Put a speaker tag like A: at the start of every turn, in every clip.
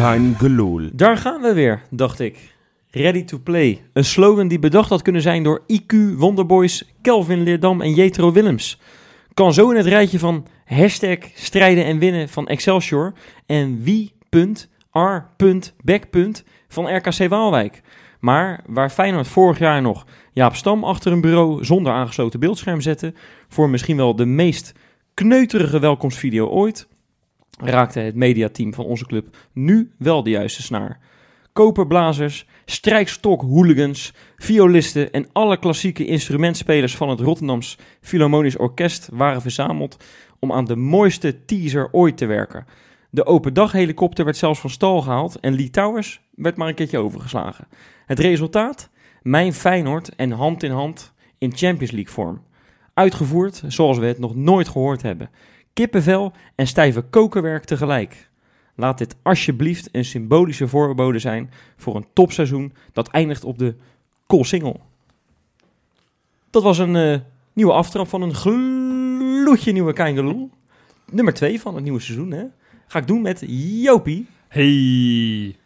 A: Gelul.
B: Daar gaan we weer, dacht ik. Ready to play. Een slogan die bedacht had kunnen zijn door IQ, Wonderboys, Kelvin Leerdam en Jetro Willems. Kan zo in het rijtje van hashtag strijden en winnen van Excelsior en wie.r.back. van RKC Waalwijk. Maar waar Feyenoord vorig jaar nog Jaap Stam achter een bureau zonder aangesloten beeldscherm zette... voor misschien wel de meest kneuterige welkomstvideo ooit... raakte het mediateam van onze club nu wel de juiste snaar. Koperblazers, strijkstok hooligans, violisten en alle klassieke instrumentspelers van het Rotterdams Philharmonisch Orkest waren verzameld om aan de mooiste teaser ooit te werken. De open dag helikopter werd zelfs van stal gehaald en Lee Towers werd maar een keertje overgeslagen. Het resultaat? Mijn Feyenoord en hand in hand in Champions League vorm. Uitgevoerd zoals we het nog nooit gehoord hebben. Kippenvel en stijve kokerwerk tegelijk. Laat dit alsjeblieft een symbolische voorbode zijn voor een topseizoen dat eindigt op de Koolsingel. Dat was een eh, nieuwe aftrap van een gloedje nieuwe Keingeloel. Nummer 2 van het nieuwe seizoen. Hè? Ga ik doen met Jopie
C: Hey.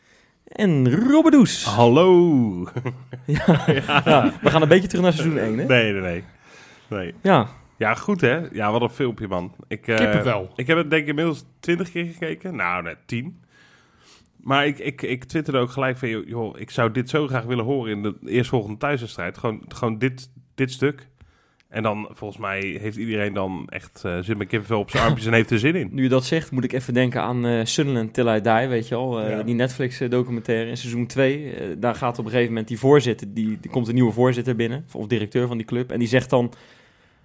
B: en Robbedoes.
A: Hallo.
B: Ja, we gaan een beetje terug naar seizoen 1. Hè?
A: Nee, nee, nee. nee.
B: Ja,
A: Ja, goed hè. Ja, wat een filmpje man. Ik, eh,
C: Kippenvel.
A: Ik heb het denk ik inmiddels twintig keer gekeken. Nou, net tien. Maar ik, ik, ik twitterde ook gelijk van, joh, ik zou dit zo graag willen horen in de eerstvolgende thuiswedstrijd. Gewoon, gewoon dit, dit stuk. En dan, volgens mij, heeft iedereen dan echt, eh, zit met kippenvel op zijn armpjes en heeft er zin in.
B: nu je dat zegt, moet ik even denken aan eh Sunderland Till I Die, weet je al. Eh,
A: Ja.
B: Die Netflix-documentaire in seizoen 2. Eh, daar gaat op een gegeven moment die voorzitter, die, er komt een nieuwe voorzitter binnen, of directeur van die club. En die zegt dan,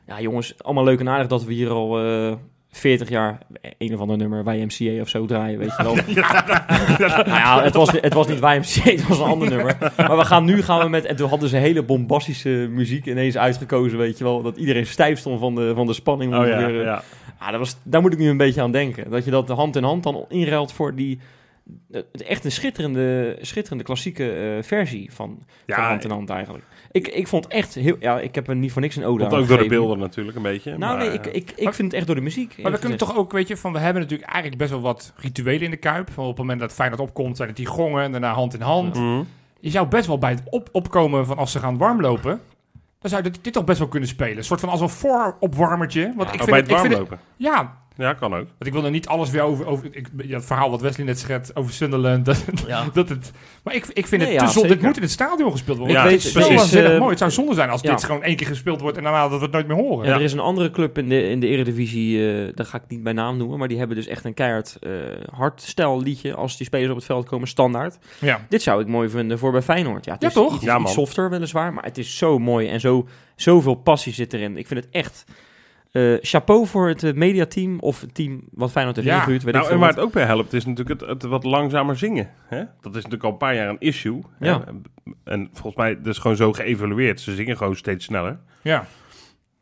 B: ja jongens, allemaal leuk en aardig dat we hier al eh 40 jaar een of ander nummer, YMCA of zo draaien, weet je wel. nou ja, het was, het was niet YMCA, het was een ander nummer. Maar we gaan nu gaan we met, en toen hadden ze hele bombastische muziek ineens uitgekozen, weet je wel. Dat iedereen stijf stond van de, van de spanning.
A: Oh ja,
B: eh,
A: ja.
B: Ah, dat was, daar moet ik nu een beetje aan denken. Dat je dat hand in hand dan inruilt voor die... eh, Echt een schitterende, schitterende klassieke eh, versie van, van hand in hand eigenlijk. Ik, ik vond echt heel... Ja, ik heb er niet voor niks een ode
A: Komt
B: aan
A: ook door de beelden natuurlijk een beetje.
B: Nou
A: maar,
B: nee, ik,
A: eh,
B: ik, ik
C: Maar-
B: vind het echt door de muziek.
C: Maar we kunnen toch ook, weet je, van we hebben natuurlijk eigenlijk best wel wat rituelen in de Kuip. Van op het moment dat Feyenoord opkomt, zijn het die gongen en daarna hand in hand.
A: mhm.
C: Je zou best wel bij het op opkomen van als ze gaan warmlopen, dan zou je dit, dit toch best wel kunnen spelen. Een soort van als een vooropwarmertje. Want ik
A: Oh,
C: vind
A: bij
C: het-
A: warmlopen.
C: ja,
A: Ja, kan ook.
C: want ik wil er niet alles weer over, over ik, ja, het verhaal wat Wesley net schetst over Sunderland. Dat,
B: Ja.
C: dat het, maar ik, ik vind
B: Nee,
C: het
B: ja,
C: te zonde. Dit moet in het stadion gespeeld worden.
A: Ja,
C: het is zo waanzinnig
B: eh,
C: mooi. Het zou zonde zijn als
B: ja.
C: dit gewoon één keer gespeeld wordt en daarna dat we het nooit meer horen.
B: En er is een andere club in de, in de Eredivisie, eh daar ga ik niet bij naam noemen, maar die hebben dus echt een keihard eh hardstyle liedje als die spelers op het veld komen, standaard.
C: Ja.
B: Dit zou ik mooi vinden voor bij Feyenoord. Ja, het
C: Ja,
B: is
C: toch?
B: Iets,
A: Ja,
B: iets
A: man.
B: softer weliswaar, maar het is zo mooi en zo, zoveel passie zit erin. Ik vind het echt eh, chapeau voor het eh, mediateam of het team wat Feyenoord heeft
C: Ja.
B: ingehuurd. Weet
A: Nou,
B: ik
A: en waar het ook bij helpt, is natuurlijk het, het wat langzamer zingen. Hè? Dat is natuurlijk al een paar jaar een issue. En volgens mij dat is gewoon zo geëvalueerd. Ze zingen gewoon steeds sneller.
C: Ja.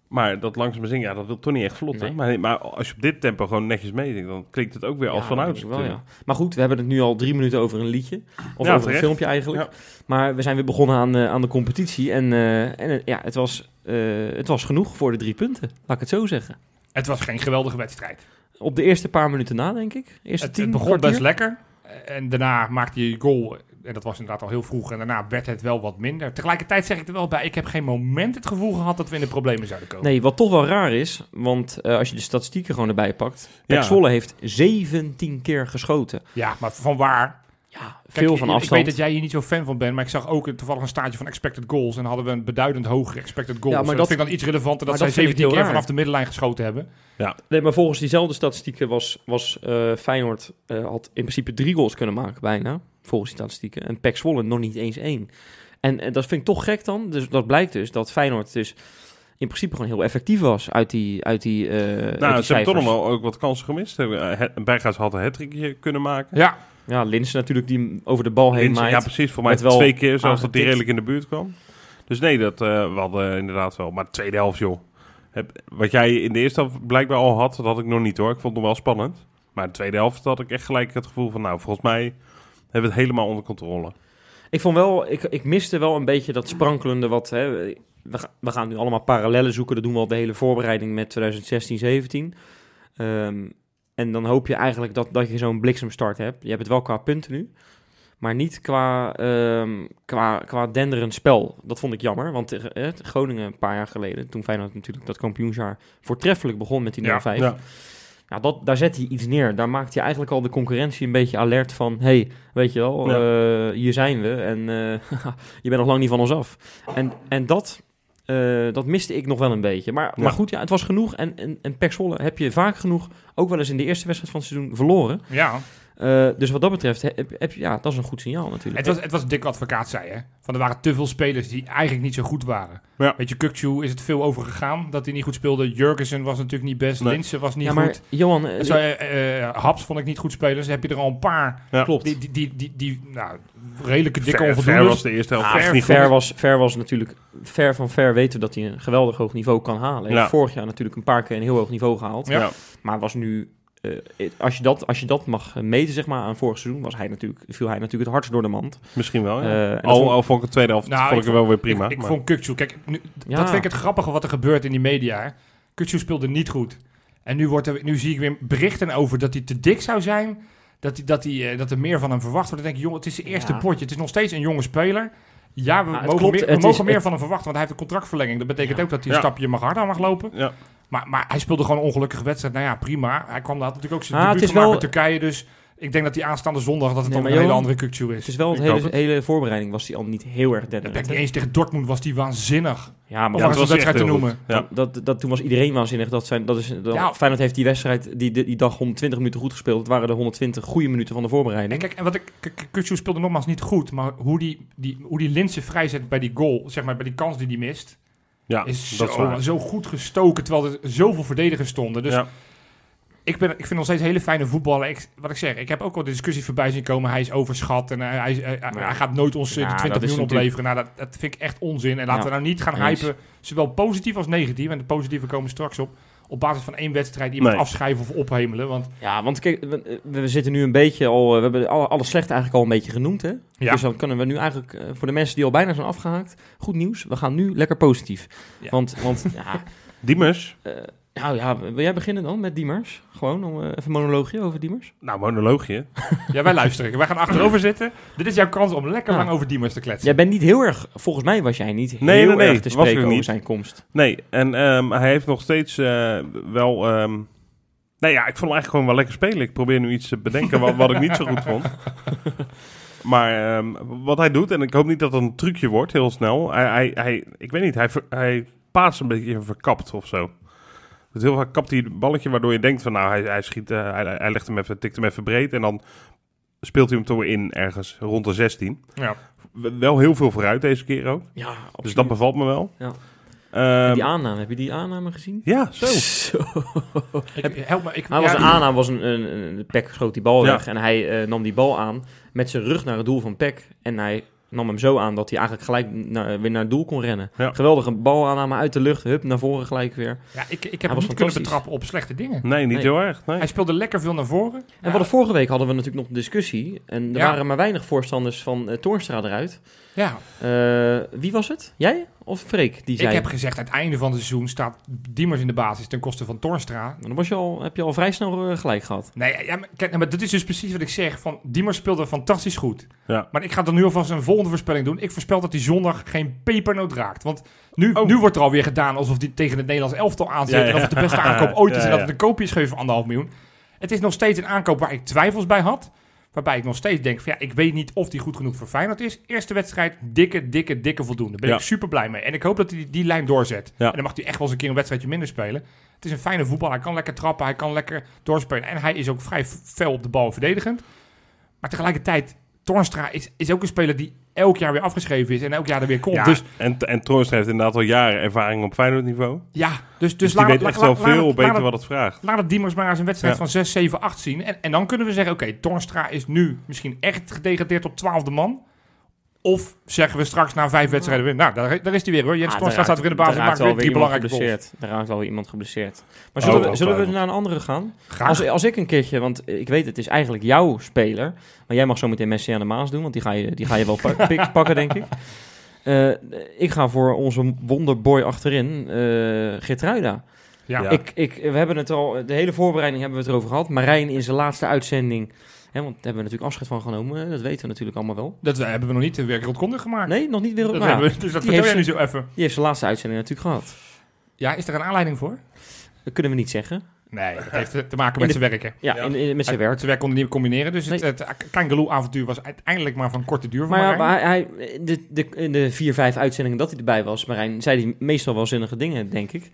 A: Maar dat langzaam zingen, ja, dat wil toch niet echt vlot. Hè? Maar, maar als je op dit tempo gewoon netjes meezingt, dan klinkt het ook weer als
B: Ja,
A: vanuit.
B: denk ik wel, ja. Maar goed, we hebben het nu al drie minuten over een liedje. Of
A: Ja,
B: over
A: terecht.
B: een filmpje eigenlijk.
A: Ja.
B: Maar we zijn weer begonnen aan, eh, aan de competitie. En, eh, en eh, ja, het was, eh, het was genoeg voor de drie punten. Laat ik het zo zeggen.
C: Het was geen geweldige wedstrijd.
B: Op de eerste paar minuten na, denk ik. Eerste
C: Het,
B: tien
C: het begon
B: kwartier.
C: best lekker. En daarna maakte je goal. En dat was inderdaad al heel vroeg. En daarna werd het wel wat minder. Tegelijkertijd zeg ik er wel bij. Ik heb geen moment het gevoel gehad dat we in de problemen zouden komen.
B: Nee, wat toch wel raar is, want eh, als je de statistieken gewoon erbij pakt.
A: Ja.
B: Pek Zwolle heeft 17 keer geschoten.
C: Ja, maar van waar?
B: Ja,
C: Kijk,
B: veel van
C: ik-
B: afstand.
C: Ik weet dat jij hier niet zo fan van bent. Maar ik zag ook toevallig een staartje van expected goals. En dan hadden we een beduidend hogere expected goals.
B: Ja, maar
C: dat,
B: dat-
C: vind ik dan iets relevanter. Dat
B: maar
C: zij
B: dat vind ik
C: 17 keer
B: raar.
C: vanaf de middenlijn geschoten hebben.
B: Nee, maar volgens diezelfde statistieken was, was eh, Feyenoord eh, had in principe drie goals kunnen maken bijna. Volgens die statistieken. En Pek Zwolle nog niet eens één. En, en dat vind ik toch gek dan. Dus dat blijkt dus dat Feyenoord dus in principe gewoon heel effectief was uit die, uit die, eh uit die
A: Nou, ze hebben toch nog wel ook wat kansen gemist. Hebben, Berghuis had een hat kunnen maken.
C: Ja,
B: Ja, Lins natuurlijk die over de bal heen
A: Linsen,
B: maait.
A: ja, precies. Voor mij
B: wel
A: twee keer zelfs dat hij redelijk in de buurt kwam. Dus nee, dat eh we hadden inderdaad wel. Maar de tweede helft, joh. Heb, wat jij in de eerste helft blijkbaar al had, dat had ik nog niet hoor. Ik vond het nog wel spannend. Maar in de tweede helft had ik echt gelijk het gevoel van... Nou, volgens mij hebben we het helemaal onder controle.
B: Ik vond wel, ik, ik miste wel een beetje dat sprankelende wat. Hè, we, we gaan nu allemaal parallellen zoeken. Dat doen we al de hele voorbereiding met 2016, 17. En dan hoop je eigenlijk dat, dat je zo'n bliksemstart hebt. Je hebt het wel qua punten nu. Maar niet qua, ehm, qua, qua denderend spel. Dat vond ik jammer. Want tegen eh, Groningen een paar jaar geleden, toen Feyenoord natuurlijk dat kampioensjaar voortreffelijk begon met die 0-5.
C: Ja,
B: Ja, dat, daar zet hij iets neer. Daar maakt hij eigenlijk al de concurrentie een beetje alert van... hey, weet je wel, eh, hier zijn we en eh, je bent nog lang niet van ons af. En, en dat, eh, dat miste ik nog wel een beetje. Maar,
A: Ja.
B: maar goed, ja, het was genoeg. En, en, en Pek Zwolle heb je vaak genoeg, ook wel eens in de eerste wedstrijd van het seizoen, verloren.
C: ja.
B: Eh, dus wat dat betreft, heb, ja, dat is een goed signaal natuurlijk.
C: Het was, het was dik advocaat zei, hè. Van er waren te veel spelers die eigenlijk niet zo goed waren.
A: Ja.
C: Weet je, Kukcu is het veel over gegaan dat hij niet goed speelde. Jurgensen was natuurlijk niet best.
A: Nee.
C: Linsen was niet
B: ja, maar
C: goed.
B: Johan, eh,
C: Zo, eh, eh, Haps vond ik niet goed spelen. Dus heb je er al een paar
A: Ja.
B: klopt.
C: die, die, die, die, die nou, redelijke dikke
A: Ver, ver
C: onvoldoendes.
A: was de eerste helft
B: Ah, ver,
A: niet
B: ver,
A: goed.
B: was, ver was natuurlijk ver van ver weten dat hij een geweldig hoog niveau kan halen. Hij
A: Ja.
B: vorig jaar natuurlijk een paar keer een heel hoog niveau gehaald. Maar was nu, eh, als, je dat, als je dat mag eh, meten zeg maar, aan vorig seizoen, was hij natuurlijk, viel hij natuurlijk het hardst door de mand.
A: Misschien wel, ja.
B: Eh,
A: al,
B: vond-
A: al vond ik de tweede helft
C: Nou,
A: vond ik
C: ik
A: wel weer prima.
C: Ik, ik
A: maar-
C: vond Kukcu, kijk, nu,
B: Ja.
C: dat vind ik het grappige wat er gebeurt in die media. hè. Kukcu speelde niet goed. En nu, wordt er, nu zie ik weer berichten over dat hij te dik zou zijn. Dat, hij, dat, hij, eh, dat er meer van hem verwacht wordt. Dan denk ik, jongen, het is zijn eerste
B: Ja.
C: potje. Het is nog steeds een jonge speler. Ja, we mogen,
B: klopt,
C: meer, we mogen
B: is-
C: meer
B: het-
C: van hem verwachten, want hij heeft een contractverlenging. Dat betekent
B: Ja.
C: ook dat hij een stapje mag harder mag lopen.
A: Ja.
C: Maar, maar hij speelde gewoon een ongelukkige wedstrijd. Nou ja, prima. Hij kwam daar natuurlijk ook zijn
B: Ah,
C: debuut gemaakt
B: wel-
C: met Turkije. Dus ik denk dat die aanstaande zondag dat het
B: Nee,
C: dan een hele andere Kukcu is.
B: Het is wel,
A: Ik hoop
B: hele, hele voorbereiding was hij al niet heel erg
C: Ik
B: denderend.
C: denk
B: hè?
C: niet eens tegen Dortmund was die waanzinnig.
B: Ja, maar
A: Ja,
C: was
A: het
C: een
A: was
C: wedstrijd te noemen.
A: Ja.
B: dat, dat, toen was iedereen waanzinnig. Dat zijn, dat is, dat,
C: Ja.
B: Feyenoord heeft die wedstrijd die, die, die dag 120 minuten goed gespeeld. Het waren de 120 goede minuten van de
C: En
B: voorbereiding.
C: kijk, en wat ik, K- K- Kukçu speelde nogmaals niet goed, maar hoe die, die, hoe die Linse vrijzet bij die goal, zeg maar bij die kans die hij mist,
A: Ja,
C: is
A: dat is
C: zo,
A: waar.
C: zo goed gestoken, terwijl er zoveel verdedigers stonden. Dus
A: Ja.
C: Ik, ben, ik vind nog steeds hele fijne voetballen. Ik, wat ik zeg, ik heb ook wel de discussie voorbij zien komen, hij is overschat en hij, hij, hij- hij
B: Ja.
C: gaat nooit ons eh,
B: Ja,
C: de 20
B: dat is
C: miljoen opleveren. Nou, dat, dat vind ik echt onzin. En laten
B: Ja.
C: we nou niet gaan
B: Eens.
C: hypen, zowel positief als negatief. En de positieve komen straks op. Op basis van één wedstrijd iemand
A: Nee.
C: afschrijven of ophemelen. Want
B: Ja, want kijk, we, we zitten nu een beetje al... We hebben alle, alle slechte eigenlijk al een beetje genoemd, hè?
C: ja,
B: Dus dan kunnen we nu eigenlijk, eh, voor de mensen die al bijna zijn afgehaakt... Goed nieuws, we gaan nu lekker positief.
C: Ja.
B: Want, want ja,
A: Diemers?
B: Nou ja, wil jij beginnen dan met Diemers? Gewoon, om, eh, even een monoloogje over Diemers?
A: Nou, monoloogje.
C: ja, wij luisteren. Wij gaan achterover zitten. Dit is jouw kans om lekker
B: Ja.
C: lang over Diemers te kletsen.
B: Jij bent niet heel erg... Volgens mij was jij niet
A: Nee,
B: heel
A: nee, nee,
B: erg te spreken over
A: niet.
B: zijn komst.
A: Nee, en ehm, hij heeft nog steeds eh, wel... ehm nou ja, ik vond hem eigenlijk gewoon wel lekker spelen. Ik probeer nu iets te bedenken wat, wat ik niet zo goed vond. Maar ehm, wat hij doet, en ik hoop niet dat het een trucje wordt, heel snel. Hij, hij, hij, ik weet niet, hij, hij paast een beetje verkapt of zo. Dus heel vaak kapt hij het balletje waardoor je denkt van nou, hij, hij schiet, eh, hij, hij legt hem even, tikt hem even breed en dan speelt hij hem toch weer in ergens rond de 16.
C: Ja.
A: Wel heel veel vooruit deze keer ook.
B: Ja, absoluut.
A: Dus dat bevalt me wel.
B: Ja.
A: Ehm,
B: die aanname, heb je die aanname gezien?
A: ja, zo.
C: Ik, help me. Ik,
B: Hij was
C: ja,
B: een aanname, was een, een, een, Peck schoot die bal
A: Ja.
B: weg en hij eh, nam die bal aan met zijn rug naar het doel van Peck. En hij nam hem zo aan dat hij eigenlijk gelijk naar, weer naar het doel kon rennen.
A: Ja.
B: Geweldige balaanname uit de lucht, hup, naar voren gelijk weer.
C: Ja, ik, ik heb
B: Hij
C: hem niet kunnen betrappen op slechte dingen.
A: Nee, niet
B: Nee.
A: heel erg. Nee.
C: Hij speelde lekker veel naar voren.
B: En
C: Ja.
B: we hadden vorige week hadden we natuurlijk nog een discussie. En er
C: Ja.
B: waren maar weinig voorstanders van eh Toornstra eruit.
C: Ja,
B: Eh, wie was het? Jij of Freek? Die zei.
C: ik heb gezegd, aan het einde van het seizoen staat Diemers in de basis ten koste van Torstra.
B: Dan was je al, heb je al vrij snel eh, gelijk gehad.
C: Nee, ja, maar, kijk, nou, maar dat is dus precies wat ik zeg. Van, Diemers speelde fantastisch goed.
A: Ja.
C: Maar ik ga dan nu alvast een volgende voorspelling doen. Ik voorspel dat hij zondag geen pepernoot raakt. Want nu,
A: Oh.
C: nu wordt er alweer gedaan alsof hij tegen het Nederlands elftal aanzet.
A: Ja, ja.
C: En of het de beste aankoop ooit is.
A: Ja,
C: En dat het een koopje is gegeven van anderhalf miljoen. Het is nog steeds een aankoop waar ik twijfels bij had. Waarbij ik nog steeds denk van ja, ik weet niet of die goed genoeg voor Feyenoord is. Eerste wedstrijd, dikke, dikke, dikke voldoende. Daar ben
A: Ja.
C: ik super blij mee. En ik hoop dat hij die, die lijn doorzet.
A: Ja.
C: En dan mag hij echt wel eens een keer een wedstrijdje minder spelen. Het is een fijne voetbal. Hij kan lekker trappen, hij kan lekker doorspelen. En hij is ook vrij fel op de bal verdedigend. Maar tegelijkertijd, Tornstra is, is ook een speler die elk jaar weer afgeschreven is en elk jaar er weer komt.
A: Ja,
C: Dus
A: en, en Troostra heeft inderdaad al jaren ervaring op Feyenoord niveau.
C: ja, dus, dus,
A: Dus die
C: laat,
A: weet echt wel veel beter
C: laat
A: wat het vraagt.
C: Laat het Diemers maar eens een wedstrijd
A: Ja.
C: van 6, 7, 8 zien. En, en dan kunnen we zeggen, oké, Toornstra is nu misschien echt gedegradeerd tot twaalfde man. Of zeggen we straks na vijf wedstrijden weer, nou, daar, daar is hij weer hoor. Jens
B: Ah,
C: staat weer in de basis en maakt
B: raakt
C: weer
B: wel
C: drie
B: iemand
C: belangrijke goals.
B: geblesseerd. Daar raakt wel weer iemand geblesseerd. Maar
A: Oh,
B: zullen, we,
A: ook
B: zullen we naar een andere gaan?
C: Graag.
B: Als, als ik een keertje, want ik weet het is eigenlijk jouw speler. Maar jij mag zo meteen Messi aan de Maas doen, want die ga je, die ga je wel pakken, denk ik. Eh, ik ga voor onze wonderboy achterin, eh Geertruida.
C: ja.
A: Ja.
B: Ik, ik, we hebben het al, de hele voorbereiding hebben we het erover gehad. Marijn in zijn laatste uitzending, hè, want daar hebben we natuurlijk afscheid van genomen. eh, Dat weten we natuurlijk allemaal wel.
C: Dat eh, hebben we nog niet de wereldkondig gemaakt.
B: Nee, nog niet weer.
C: Dat
B: nou
C: dus dat vertel jij nu zo even.
B: die heeft zijn laatste uitzending natuurlijk gehad.
C: Ja, is er een aanleiding voor?
B: Dat kunnen we niet zeggen.
C: Nee, dat heeft te maken met
B: de-
C: zijn werken.
B: Ja. In, in- met zijn werk.
C: Zijn werk kon hij niet combineren. Dus het,
B: Nee.
C: het Kangaloo-avontuur was uiteindelijk maar van korte duur voor
B: Maar
C: Marijn.
B: maar hij, hij- de, de, in de vier, vijf uitzendingen dat hij erbij was, Marijn, zei hij meestal wel zinnige dingen, denk ik.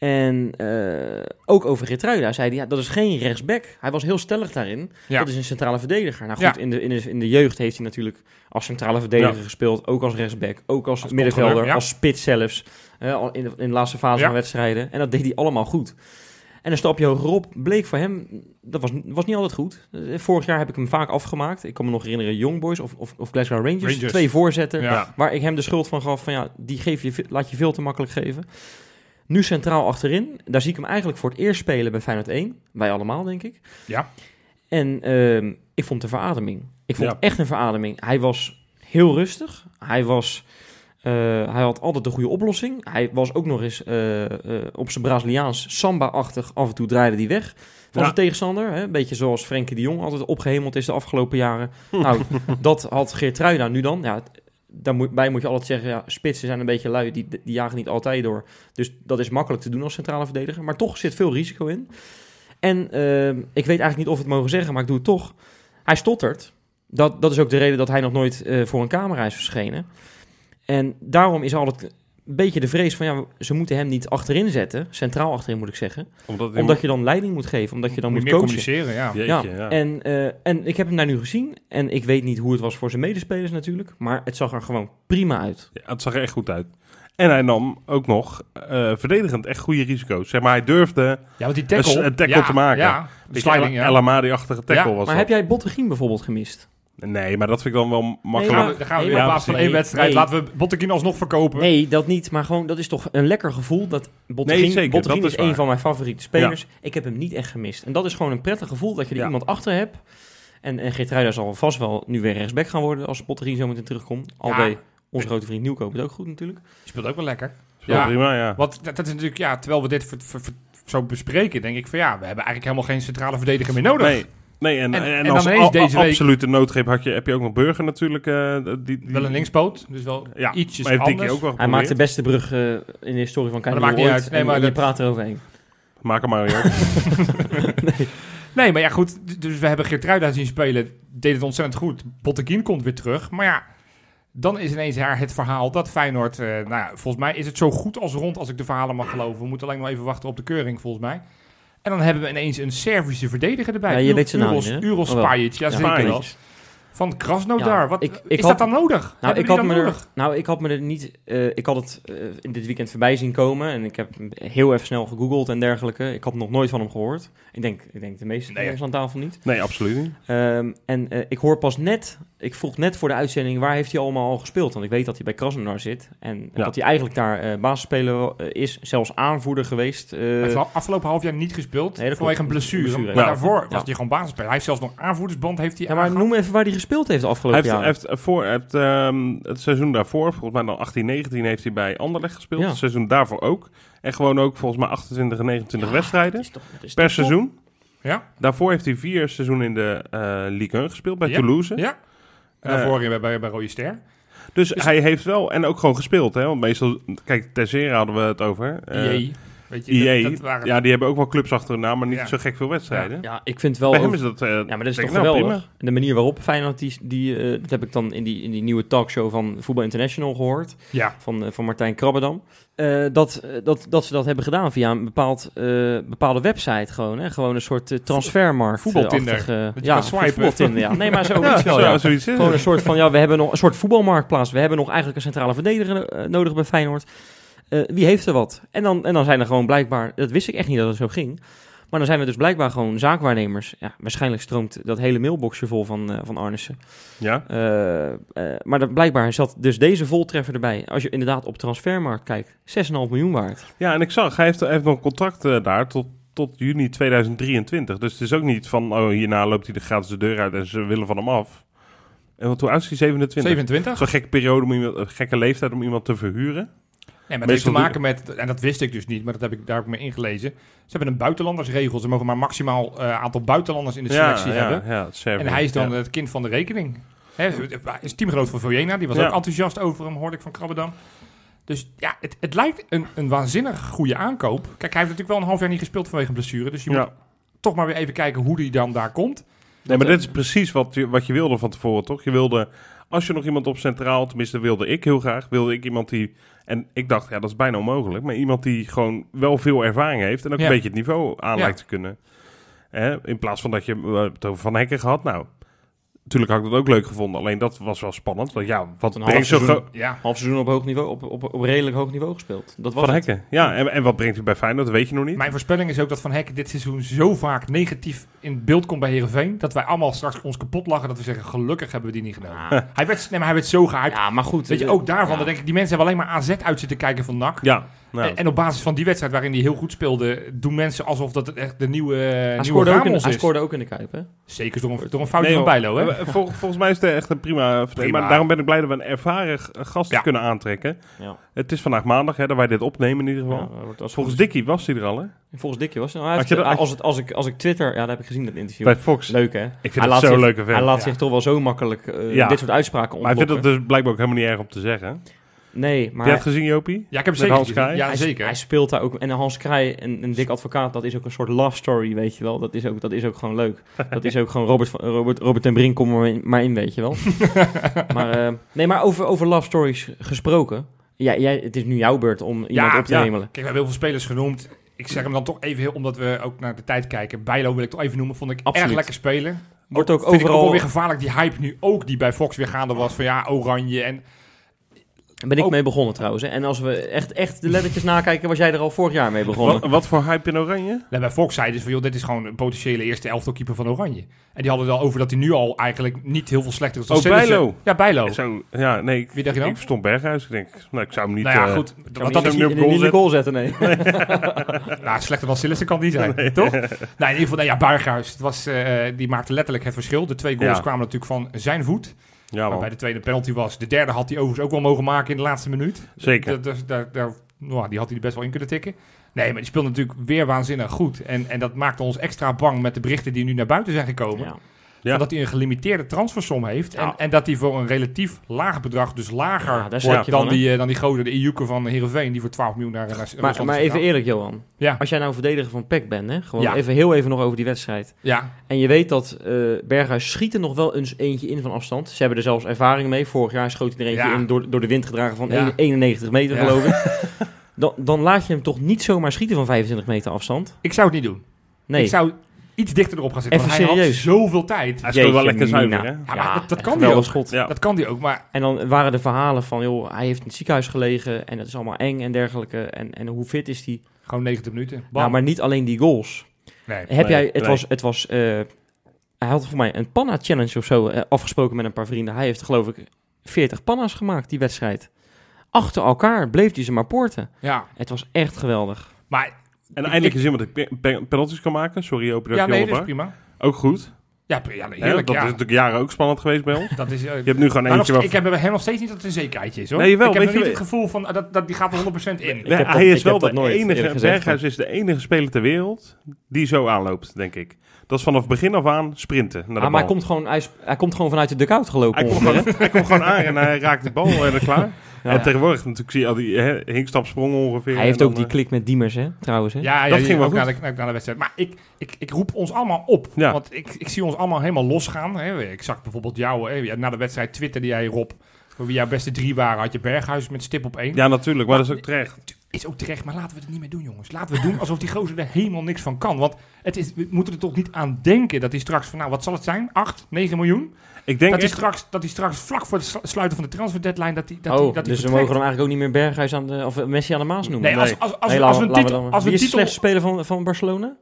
B: En eh, ook over Geertruida zei hij, ja, dat is geen rechtsback. Hij was heel stellig daarin.
C: Ja.
B: Dat is een centrale verdediger. Nou goed,
C: Ja.
B: in, de, in, de, in de jeugd heeft hij natuurlijk als centrale verdediger
A: Ja.
B: gespeeld. Ook als rechtsback, ook als,
C: Als
B: middenvelder, als spits zelfs. in, de, in de laatste fase van wedstrijden. En dat deed hij allemaal goed. En een stapje hogerop bleek voor hem, dat was, was niet altijd goed. Vorig jaar heb ik hem vaak afgemaakt. Ik kan me nog herinneren, Young Boys of, of, of Glasgow Rangers.
C: Rangers.
B: Twee voorzetten. Waar ik hem de schuld van gaf van ja, die geef je, laat je veel te makkelijk geven. Nu centraal achterin. Daar zie ik hem eigenlijk voor het eerst spelen bij Feyenoord 1. Wij allemaal, denk ik.
C: Ja.
B: En ehm, ik vond een verademing. Ik vond
A: Ja.
B: echt een verademing. Hij was heel rustig. Hij, was, eh, hij had altijd de goede oplossing. Hij was ook nog eens eh, eh, op zijn Braziliaans samba-achtig. Af en toe draaide hij weg van
A: Ja.
B: zijn tegenstander. Hè? Een beetje zoals Frenkie de Jong altijd opgehemeld is de afgelopen jaren. nou, dat had Geertruida nu dan. Ja, daarbij moet je altijd zeggen, ja, spitsen zijn een beetje lui. Die, die jagen niet altijd door. Dus dat is makkelijk te doen als centrale verdediger. Maar toch zit veel risico in. En ehm, ik weet eigenlijk niet of we het mogen zeggen, maar ik doe het toch. Hij stottert. Dat, dat is ook de reden dat hij nog nooit eh, voor een camera is verschenen. En daarom is altijd een beetje de vrees van... ja, ze moeten hem niet achterin zetten. Centraal achterin moet ik zeggen.
A: Omdat,
B: Omdat je dan leiding moet geven. Omdat je dan
C: moet
B: moet,
C: meer
B: coachen.
C: communiceren, ja.
A: Jeetje,
B: Ja,
A: ja.
B: En, eh, en ik heb hem daar nu gezien. En ik weet niet hoe het was voor zijn medespelers natuurlijk. Maar het zag er gewoon prima uit.
A: Ja, het zag er echt goed uit. En hij nam ook nog eh, verdedigend echt goede risico's. Zeg maar, hij durfde
C: Ja, want die tackle...
A: Een- een tackle
C: ja,
A: te maken.
C: Ja, de
A: Beetje
C: sliding,
A: El-
C: ja.
A: El Amadi-achtige tackle
C: Ja,
A: was
B: Maar
A: dat.
B: heb jij Bottegien bijvoorbeeld gemist?
A: Nee, maar dat vind ik dan wel makkelijk.
C: we, dan gaan we
B: Nee,
C: weer in
B: maar-
C: plaats van
B: nee,
C: één wedstrijd.
B: nee.
C: Laten we Bottekin alsnog verkopen.
B: Nee, dat niet. Maar gewoon, dat is toch een lekker gevoel. Dat
A: Nee, zeker,
B: is,
A: is
B: een van mijn favoriete spelers. Ik heb hem niet echt gemist. En dat is gewoon een prettig gevoel dat je er
A: Ja.
B: iemand achter hebt. En, en Geertruida zal vast wel nu weer rechtsback gaan worden als Bottegien zo meteen terugkomt. Al
C: Ja.
B: deed onze grote vriend Nieuwkoop het ook goed natuurlijk.
C: Speelt ook wel lekker. Ja.
A: prima, ja.
C: Want dat, dat is natuurlijk, ja, terwijl we dit ver- ver- ver- zo bespreken, denk ik van ja, we hebben eigenlijk helemaal geen centrale verdediger meer nodig.
A: Nee, nee en,
C: En-
A: en, als
C: deze week-
A: absolute noodgreep had je, heb je ook nog Burger natuurlijk. eh, die, die,
C: Wel een linkspoot, dus wel
A: Ja,
C: ietsjes
A: maar heeft
C: anders.
A: ook wel
B: Hij maakt de beste brug eh, in de historie van
C: Maar
B: Kanye
C: dat maakt niet uit. Nee, maar
B: en je
C: dat-
B: praat eroverheen.
A: Maak hem maar, joh.
C: Nee, maar ja goed, dus we hebben Geertruida zien spelen, deed het ontzettend goed. Botteguin komt weer terug, maar ja, dan is ineens haar het verhaal dat Feyenoord, eh, nou ja, volgens mij is het zo goed als rond als ik de verhalen mag geloven. We moeten alleen nog even wachten op de keuring volgens mij. En dan hebben we ineens een Servische verdediger erbij.
B: Ja, je weet zijn naam
C: Uros? Uros
B: Oh.
C: Spajic, ja, zeker wel. Van Krasnodar.
B: Ja,
C: Wat,
B: ik- ik
C: is
B: had-
C: dat dan nodig?
B: Nou, ik had, me
C: dan
B: er,
C: nodig?
B: nou, ik had me er niet. eh, ik had het eh, in dit weekend voorbij zien komen. En ik heb heel even snel gegoogeld en dergelijke. Ik had nog nooit van hem gehoord. Ik denk, ik denk de meeste
C: Nee,
B: van ons aan tafel niet.
A: Nee, absoluut niet.
B: Ehm, en eh, ik hoor pas net. Ik vroeg net voor de uitzending waar heeft hij allemaal al gespeeld. Want ik weet dat hij bij Krasnodar zit. En
A: Ja.
B: dat hij eigenlijk daar basisspeler is. Zelfs aanvoerder geweest.
C: Hij heeft afgelopen half jaar niet gespeeld
B: Nee,
C: vanwege een blessure.
B: Blessure,
C: maar
A: ja.
C: daarvoor was hij gewoon basisspeler. Hij heeft zelfs nog aanvoerdersband. Heeft hij
B: ja, maar noem even waar hij gespeeld heeft de
A: Hij
B: afgelopen
A: heeft, hij heeft, eh, voor, heeft ehm, het seizoen daarvoor, volgens mij dan 18, 19, heeft hij bij Anderlecht gespeeld.
B: Ja.
A: Het seizoen daarvoor ook. En gewoon ook volgens mij 28 en 29
B: Ja,
A: wedstrijden
B: toch-
A: per seizoen.
C: Ja,
A: Daarvoor heeft hij vier seizoenen in de eh Ligue 1 gespeeld bij
C: Ja.
A: Toulouse.
C: ja. En
A: Eh,
C: daarvoor bij, bij, bij Rode Ster.
A: Dus,
C: Dus-
A: hij heeft wel, en ook gewoon gespeeld. Hè? Want meestal, kijk, Tessera hadden we het over.
C: Jee. Weet je,
A: IE,
C: dat, dat waren-
A: ja, die hebben ook wel clubs achter hun naam, maar niet
C: Ja.
A: zo gek veel wedstrijden.
B: Ja, ik vind wel...
A: Bij hem
B: ook-
A: is dat... eh,
B: Ja, maar dat is toch
A: nou,
B: geweldig.
A: prima.
B: En de manier waarop Feyenoord, die, die, eh, dat heb ik dan in die, in die nieuwe talkshow van Voetbal International gehoord,
C: ja.
B: van, eh, van Martijn Krabbedam, eh, dat, dat, dat ze dat hebben gedaan via een bepaald, eh, bepaalde website gewoon. Hè? Gewoon een soort transfermarkt.
C: Voetbaltinder.
B: ja,
C: swipen.
B: voetbaltinder, ja. Nee, maar zo
A: Ja,
B: iets wel,
A: zo-
B: ja.
A: zoiets
B: Gewoon een soort van, ja, we hebben nog een soort voetbalmarktplaats. We hebben nog eigenlijk een centrale verdediger nodig bij Feyenoord. Eh, wie heeft er wat? En dan, en dan zijn er gewoon blijkbaar, dat wist ik echt niet dat het zo ging. Maar dan zijn er dus blijkbaar gewoon zaakwaarnemers. Ja, waarschijnlijk stroomt dat hele mailboxje vol van, eh, van Arnissen.
A: Ja,
B: Eh, eh, maar dat, blijkbaar zat dus deze voltreffer erbij. Als je inderdaad op transfermarkt kijkt, 6,5 miljoen waard.
A: ja, en ik zag, hij heeft, hij heeft nog een contract daar tot, tot juni 2023. Dus het is ook niet van, oh, hierna loopt hij de gratis de deur uit en ze willen van hem af. En wat, hoe oud is hij? 27?
C: 27.
A: Zo'n gekke periode, om iemand, een gekke leeftijd om iemand te verhuren.
C: Nee, maar het heeft te maken met, en dat wist ik dus niet, maar dat heb ik daar ook mee ingelezen. Ze hebben een buitenlandersregel. Ze mogen maar maximaal eh, aantal buitenlanders in de selectie hebben.
A: Ja, het Servië.
C: En hij is dan
A: Ja.
C: het kind van de rekening. Hè, is teamgenoot van Vojena, die was
A: Ja.
C: ook enthousiast over hem, hoorde ik van Krabbedam. Dus ja, het, het lijkt een, een waanzinnig goede aankoop. Kijk, hij heeft natuurlijk wel een half jaar niet gespeeld vanwege blessure. Dus je moet
A: Ja.
C: toch maar weer even kijken hoe die dan daar komt.
A: Nee, maar dit is precies wat je, wat je wilde van tevoren, toch? Je wilde, als je nog iemand op centraal, tenminste wilde ik heel graag, wilde ik iemand die, en ik dacht, ja, dat is bijna onmogelijk, maar iemand die gewoon wel veel ervaring heeft en ook
C: Ja.
A: een beetje het niveau aan lijkt te kunnen. In plaats van dat je het over Van Hekken gehad, nou, natuurlijk had ik dat ook leuk gevonden, alleen dat was wel spannend, want ja, wat
B: een
A: brengt
B: half
A: zo
B: seizoen.
A: gro-
C: Ja,
B: Half seizoen op hoog niveau, op, op, op redelijk hoog niveau gespeeld. Dat was
A: Van
B: het.
A: Hekken, ja, en, en wat brengt hij bij Feyenoord, dat weet je nog niet.
C: mijn voorspelling is ook dat Van Hekken dit seizoen zo vaak negatief in beeld komt bij Herenveen. Dat wij allemaal straks ons kapot lachen dat we zeggen, gelukkig hebben we die niet gedaan.
B: Ja,
C: Hij werd, nee, maar hij werd zo gehyped.
B: ja, maar goed.
C: Weet je,
B: eh,
C: ook daarvan,
B: ja.
C: dan denk ik, die mensen hebben alleen maar AZ uit zitten kijken van NAC.
A: Ja, nou,
C: En, en op basis van die wedstrijd waarin hij heel goed speelde, doen mensen alsof dat het echt de nieuwe,
B: Hij
C: nieuwe
B: scoorde, ook in,
C: Ramos
B: hij
C: is.
B: scoorde ook in de Kuip, hè?
C: Zeker door een, door een foutje
A: Nee,
C: van. Bijlo, hè?
A: Vol- volgens mij is het echt een prima. Maar daarom ben ik blij dat we een ervaren gast
C: Ja.
A: kunnen aantrekken.
B: Ja.
A: Het is vandaag maandag, hè, dat wij dit opnemen in ieder geval.
B: Ja, dat als
A: Volgens Dickie was hij er al, hè?
B: Volgens Dikkie was. Nou, hij heeft-
A: je dat-
B: als, het, als, ik, als ik Twitter... Ja, dat heb ik gezien, dat interview.
A: Bij Fox.
B: Leuk, hè?
A: Ik vind
B: hij
A: het
B: laat
A: leuke vent.
B: Hij laat
C: Ja.
B: zich toch wel zo makkelijk eh,
A: Ja.
B: dit soort uitspraken
A: Maar hij vindt
B: ontlokken.
A: het dus blijkbaar ook helemaal niet erg om te zeggen.
B: Nee, maar
A: je het gezien, Jopie?
C: Ja, ik heb zeker
A: Hans
C: gezien.
A: Kraaij?
C: Ja,
B: hij,
C: zeker.
B: hij speelt daar ook... En Hans Krij, een, een dik advocaat, dat is ook een soort love story, weet je wel. Dat is ook, dat is ook gewoon leuk. Dat is ook gewoon Robert, van- Robert, Robert ten Brink, kom maar in, maar in weet je wel. maar, eh, nee, maar over, over love stories gesproken. Ja, jij, het is nu jouw beurt om iemand op te
A: ja.
B: hemelen.
C: Kijk, we hebben heel veel spelers genoemd. Ik zeg hem dan toch even heel, omdat we ook naar de tijd kijken. Bijlo wil ik toch even noemen, vond ik
B: Absoluut.
C: erg lekker spelen.
B: Wordt ook
C: Vind ik ook
B: overal...
C: wel weer gevaarlijk, die hype nu ook die bij Fox weer gaande was. Van ja, oranje en...
B: ben ik
C: ook-
B: mee begonnen trouwens. Hè. En als we echt, echt de lettertjes nakijken, was jij er al vorig jaar mee begonnen.
A: Wat, wat voor hype in oranje?
C: Nou, bij Fox zeiden ze van, joh, dit is gewoon een potentiële eerste elftalkeeper van Oranje. En die hadden het al over dat hij nu al eigenlijk niet heel veel slechter is dan
A: Oh,
C: Sillissen.
A: Bijlo.
C: Ja, Bijlo.
A: Zo, ja, nee, ik,
C: Wie dacht je dan?
A: ik verstond Berghuis. Ik denk, nou, ik zou hem niet...
C: nou ja,
A: eh,
C: goed.
B: Niet
C: dat is
A: hem nu op
B: in- de
A: zetten.
B: goal zetten, nee.
C: Nou, slechter dan Sillissen kan die zijn, toch? Nou, in ieder geval, nou ja, Berghuis, het was, eh, die maakte letterlijk het verschil. De twee goals
A: Ja.
C: kwamen natuurlijk van zijn voet.
A: Ja, man.
C: waarbij de tweede penalty was. De derde had hij overigens ook wel mogen maken in de laatste minuut.
A: Zeker.
C: Dat- dat- daar, daar, nou, die had hij er best wel in kunnen tikken. Nee, maar die speelde natuurlijk weer waanzinnig goed. En, en dat maakte ons extra bang met de berichten die nu naar buiten zijn gekomen.
B: Ja.
A: Ja.
C: Dat hij een gelimiteerde transfersom heeft. En,
B: Ja.
C: en dat hij voor een relatief laag bedrag, dus lager
B: Ja,
C: wordt dan, die, eh, dan die gozer, de Iuke van Heerenveen, die voor 12 miljoen naar,
B: Maar,
C: is
B: maar even eerlijk, Johan.
C: Ja.
B: Als jij nou verdediger van PEC bent, hè? gewoon
C: Ja.
B: even heel even nog over die wedstrijd.
C: Ja,
B: En je weet dat eh Berghuis schiet er nog wel eens eentje in van afstand. Ze hebben er zelfs ervaring mee. Vorig jaar schoot hij er eentje
C: Ja.
B: in door, door de wind gedragen van
C: Ja.
B: 91 meter,
C: Ja.
B: geloof ik. Dan, dan laat je hem toch niet zomaar schieten van 25 meter afstand?
C: ik zou het niet doen.
B: Nee.
C: Ik zou iets dichter erop gaan zitten.
B: Even
C: want hij
B: serieus.
C: had zoveel tijd.
A: Hij speelt wel lekker zuiver, hè?
C: Ja, maar dat, kan hij ook.
B: schot.
A: Ja.
C: Dat kan hij ook, maar
B: En dan waren de verhalen van, joh, hij heeft in het ziekenhuis gelegen en dat is allemaal eng en dergelijke. En, en hoe fit is hij?
C: gewoon 90 minuten. Bam.
B: Nou, maar niet alleen die goals.
C: nee.
B: Heb
A: Nee,
B: jij, het
A: nee.
B: was, het was, eh, hij had voor mij een panna challenge of zo eh, afgesproken met een paar vrienden. Hij heeft geloof ik 40 panna's gemaakt, die wedstrijd. Achter elkaar bleef hij ze maar poorten.
C: Ja,
B: Het was echt geweldig.
C: maar
A: En eindelijk is iemand die pe- pe- penalties kan maken. Sorry, Jopie, dat
C: ja,
A: ik je
C: nee, dat is prima.
A: Ook goed.
C: Ja, ja
A: Hè,
C: heerlijk.
A: dat
C: ja.
A: is natuurlijk jaren ook spannend geweest bij ons.
C: Dat is, eh,
A: Je hebt nu gewoon
C: nog
A: eentje waar...
C: ik heb bij hem nog steeds niet dat het een zekerheidje is, hoor.
A: Nee, wel,
C: ik heb
A: weet je
C: niet
A: wel-
C: het gevoel van, eh, dat, dat die gaat er 100% in.
B: Ik
A: Nee,
B: heb dat-
A: hij is
B: ik
A: wel de
B: nooit eerder
A: enige, Berghuis is de enige speler ter wereld die zo aanloopt, denk ik. Dat is vanaf begin af aan sprinten naar de
B: Ah, maar hij
A: bal.
B: komt, gewoon, hij, komt gewoon vanuit de dugout gelopen.
A: Hij komt, gewoon, hij komt gewoon aan en hij raakt de bal en dan klaar.
B: Ja.
A: En tegenwoordig natuurlijk zie je al die hè, hinkstapsprongen ongeveer.
B: Hij heeft ook
A: dan,
B: die klik met Diemers, hè, trouwens. Hè?
C: Ja, ja
A: Dat ging wel
C: ook
A: goed.
C: naar de, naar, de wedstrijd. Maar ik, ik, ik roep ons allemaal op.
A: Ja.
C: Want ik, ik zie ons allemaal helemaal losgaan. Hè. Ik zag bijvoorbeeld jou, hè, ja, na de wedstrijd twitterde jij Rob. Voor wie jouw beste drie waren, had je Berghuis met stip op één.
A: Ja, natuurlijk, maar dat is ook terecht.
C: Is ook terecht, maar laten we het niet meer doen, jongens. Laten we doen alsof die gozer er helemaal niks van kan. Want het is, we moeten er toch niet aan denken dat hij straks van, nou, wat zal het zijn? 8, 9 miljoen?
A: Ik denk
C: Dat hij, straks, dat hij straks vlak voor het slu- sluiten van de transfer deadline, dat hij, dat hij,
B: oh,
C: dat
B: dus we mogen hem eigenlijk ook niet meer Berghuis aan de, of eh, Messi aan de Maas noemen.
C: Nee, als,
A: Nee.
C: als, als,
B: Nee,
C: we- als we een titel... Als we
B: Wie
C: een
B: is de
C: titel
B: slechtste speler van, van Barcelona?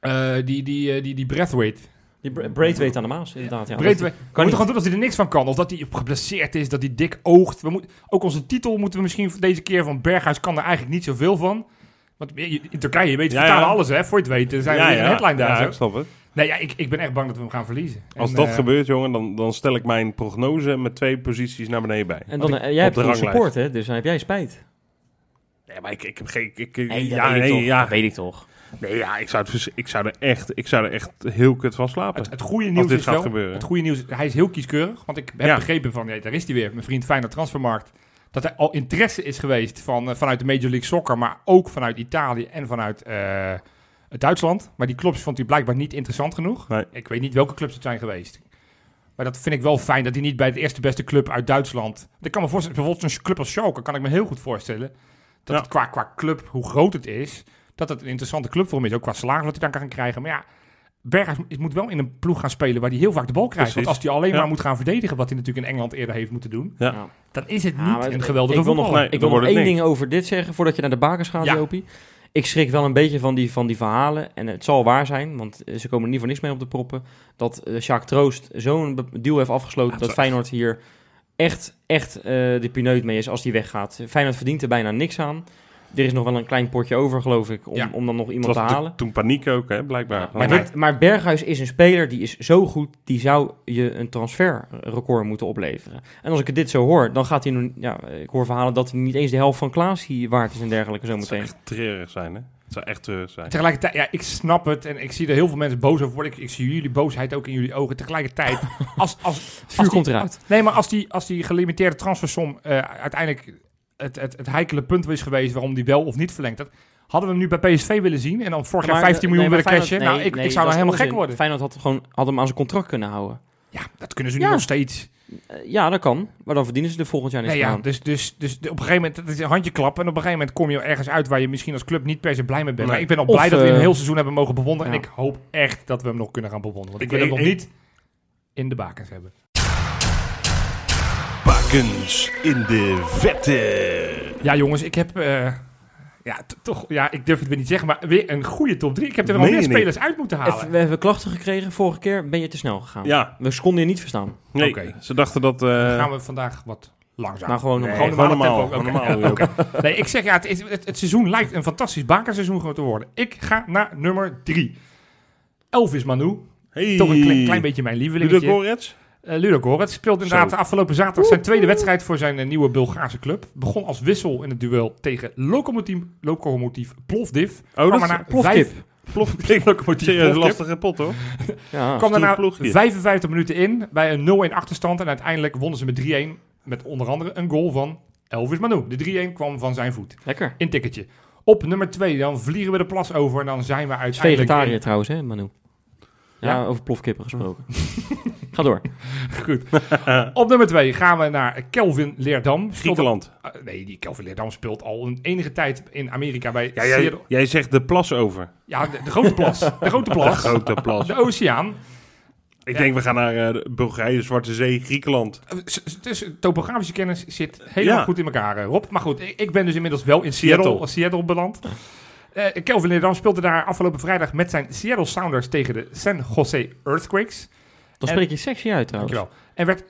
C: Eh, die, die, eh, die, die Braithwaite.
B: Die Braithwaite aan de Maas, inderdaad. Ja.
C: Braithwaite. We
B: Kan
C: moeten
B: niet.
C: gewoon doen als hij er niks van kan. Of dat hij geblesseerd is, dat hij dik oogt. We moet, ook onze titel moeten we misschien deze keer van Berghuis kan er eigenlijk niet zoveel van. Want in Turkije, je weet,
A: Ja,
C: vertalen
A: ja.
C: alles hè. Voor je het weet, er zijn we een headline daar.
A: ja, ik snap het.
C: Nee, ja, ik, ik ben echt bang dat we hem gaan verliezen.
A: Als
C: En,
A: dat
C: eh,
A: gebeurt, jongen, dan, dan stel ik mijn prognose met twee posities naar beneden bij.
B: En dan, eh, jij hebt
A: ranglijst.
B: support, hè? Dus dan heb jij spijt.
A: Nee, maar ik, ik heb geen... Ik, ik-
B: Nee, dat
A: ja,
B: weet ik
A: nee,
B: toch.
A: ja.
B: Dat weet ik toch.
A: Nee, ja, ik zou, het, ik, zou er echt, ik zou er echt heel kut van slapen.
C: Het, het goede nieuws
A: dit
C: is
A: gaat
C: wel,
A: gebeuren.
C: het goede nieuws, hij is heel kieskeurig. Want ik heb
A: Ja.
C: begrepen van, daar is hij weer, mijn vriend Feyenoord Transfermarkt. Dat er al interesse is geweest van, eh, vanuit de Major League Soccer, maar ook vanuit Italië en vanuit eh, Duitsland. Maar die clubs vond hij blijkbaar niet interessant genoeg.
A: Nee.
C: Ik weet niet welke clubs het zijn geweest. Maar dat vind ik wel fijn dat hij niet bij de eerste beste club uit Duitsland. Ik kan me voorstellen, bijvoorbeeld een club als Schalke kan ik me heel goed voorstellen. Dat
A: Ja.
C: het qua, qua club, hoe groot het is, dat het een interessante club voor hem is. Ook qua salaris wat hij dan kan gaan krijgen. Maar ja, Berghuis moet- wel in een ploeg gaan spelen waar hij heel vaak de bal krijgt.
A: Precies.
C: Want als hij alleen
A: Ja.
C: maar moet gaan verdedigen, wat hij natuurlijk in Engeland eerder heeft moeten doen,
A: Ja.
B: Ja.
C: dan is het
B: Ja,
C: niet
B: maar
C: een
B: ik-
C: geweldige
B: ik wil nog, ik wil nog één ding over dit zeggen, voordat je naar de bakers gaat,
C: Ja.
B: Jopie. Ik schrik wel een beetje van die, van die verhalen, en het zal waar zijn, want ze komen er niet voor niks mee op de proppen, dat eh Sjaak Troost zo'n deal heeft afgesloten
A: Ja,
B: dat Feyenoord hier echt, echt eh, de pineut mee is als die weggaat. Feyenoord verdient er bijna niks aan. Er is nog wel een klein potje over, geloof ik, om,
C: Ja.
B: om dan nog iemand te halen.
A: toen paniek ook, hè, blijkbaar.
B: Maar,
C: maar-
B: dit- maar Berghuis is een speler die is zo goed, die zou je een transferrecord moeten opleveren. En als ik het dit zo hoor, dan gaat hij nu, ja, ik hoor verhalen dat hij niet eens de helft van Klaas hier waard is en dergelijke
A: het zou
B: zometeen.
A: echt treurig zijn, hè. Het zou echt treurig zijn.
C: Tegelijkertijd, ja, ik snap het en ik zie er heel veel mensen boos over worden. Ik, ik zie jullie boosheid ook in jullie ogen. Tegelijkertijd, als, als,
B: Het
C: als
B: vuur
C: die-
B: komt eruit.
C: Nee, maar als die, als die gelimiteerde transfersom eh, uiteindelijk het, het, het heikele punt is geweest waarom die wel of niet verlengd had, hadden we hem nu bij PSV willen zien en dan vorig jaar
B: Maar,
C: 15 miljoen
B: nee,
C: willen cashen.
B: Feyenoord-
C: nou, ik,
B: nee,
C: ik zou
B: nee,
C: dan helemaal gek worden.
B: Feyenoord had, gewoon, had hem aan zijn contract kunnen houden.
C: Ja, dat kunnen ze nu
B: Ja.
C: nog steeds.
B: Eh, ja, dat kan. Maar dan verdienen ze er volgend jaar niks
C: Nee, ja, dus, dus, dus op een gegeven moment, het is een handje klappen en op een gegeven moment kom je ergens uit waar je misschien als club niet per se blij mee bent.
A: Nee.
C: Maar ik ben al
B: Of,
C: blij dat we hem een
B: eh,
C: heel seizoen hebben mogen bewonderen
B: ja.
C: en ik hoop echt dat we hem nog kunnen gaan bewonderen. Want ik,
A: Ik-
C: wil hem
A: ik-
C: nog niet in de bakens hebben.
A: In de vette.
C: Ja, jongens, ik heb. eh, ja, toch. Ja, ik durf het weer niet zeggen, maar weer een goede top 3. Ik heb er wel meer spelers uit moeten halen.
B: Even, we hebben klachten gekregen. Vorige keer ben je te snel gegaan.
A: Ja,
B: We konden je niet verstaan.
A: nee.
C: Oké.
A: Ze dachten dat... eh,
C: Dan gaan we vandaag wat langzaam.
B: Nou, gewoon
A: nee,
B: normaal.
C: gewoon normaal
A: normaal.
C: tempo.
A: normaal.
C: Ja, Nee, ik zeg ja, het, is, het, het seizoen lijkt een fantastisch bakenseizoen te worden. Ik ga naar nummer 3. Elvis Manu.
A: Hey.
C: Toch een klein, klein beetje mijn
A: Ludo
C: lievelingetje.
A: Gorets?
C: Eh Ludo Goretz speelt inderdaad
A: Zo.
C: afgelopen zaterdag zijn tweede wedstrijd voor zijn eh, nieuwe Bulgaarse club. Begon als wissel in het duel tegen Lokomotief, Lokomotief Plovdiv.
A: Oh, dat is
B: Plofkip.
C: vijf-
A: Plovdiv.
C: Lokomotief
A: Serieus
C: Plovdiv.
A: lastige pot, hoor.
B: Ja.
C: kwam daarna
A: ploegje.
C: 55 minuten in bij een 0-1 achterstand. En uiteindelijk wonnen ze met 3-1. Met onder andere een goal van Elvis Manu. De 3-1 kwam van zijn voet.
B: Lekker.
C: In ticketje. Op nummer 2, dan vliegen we de plas over. En dan zijn we
B: Is
C: uiteindelijk...
B: vegetariër trouwens, hè, Manu? Ja,
C: Ja?
B: over plofkippen gesproken. Ga door.
C: Goed. Op nummer 2 gaan we naar Kelvin Leerdam.
A: Griekenland.
C: Uh, nee, die Kelvin Leerdam speelt al een enige tijd in Amerika bij
A: Ja, jij,
C: Seattle.
A: jij zegt de plas over.
C: Ja, de, de grote plas. De grote
A: De
C: plas.
A: grote plas.
C: De oceaan.
A: Ik denk, we gaan naar eh, de Bulgarije, Zwarte Zee, Griekenland.
C: Uh, s- Dus topografische kennis zit helemaal
A: Ja.
C: goed in elkaar, eh, Rob. Maar goed, ik ben dus inmiddels wel in Seattle,
A: Seattle.
C: Seattle, beland. Eh Kelvin Leerdam speelde daar afgelopen vrijdag met zijn Seattle Sounders tegen de San Jose Earthquakes.
B: Dan spreek je sexy uit trouwens.
C: Dankjewel. En werd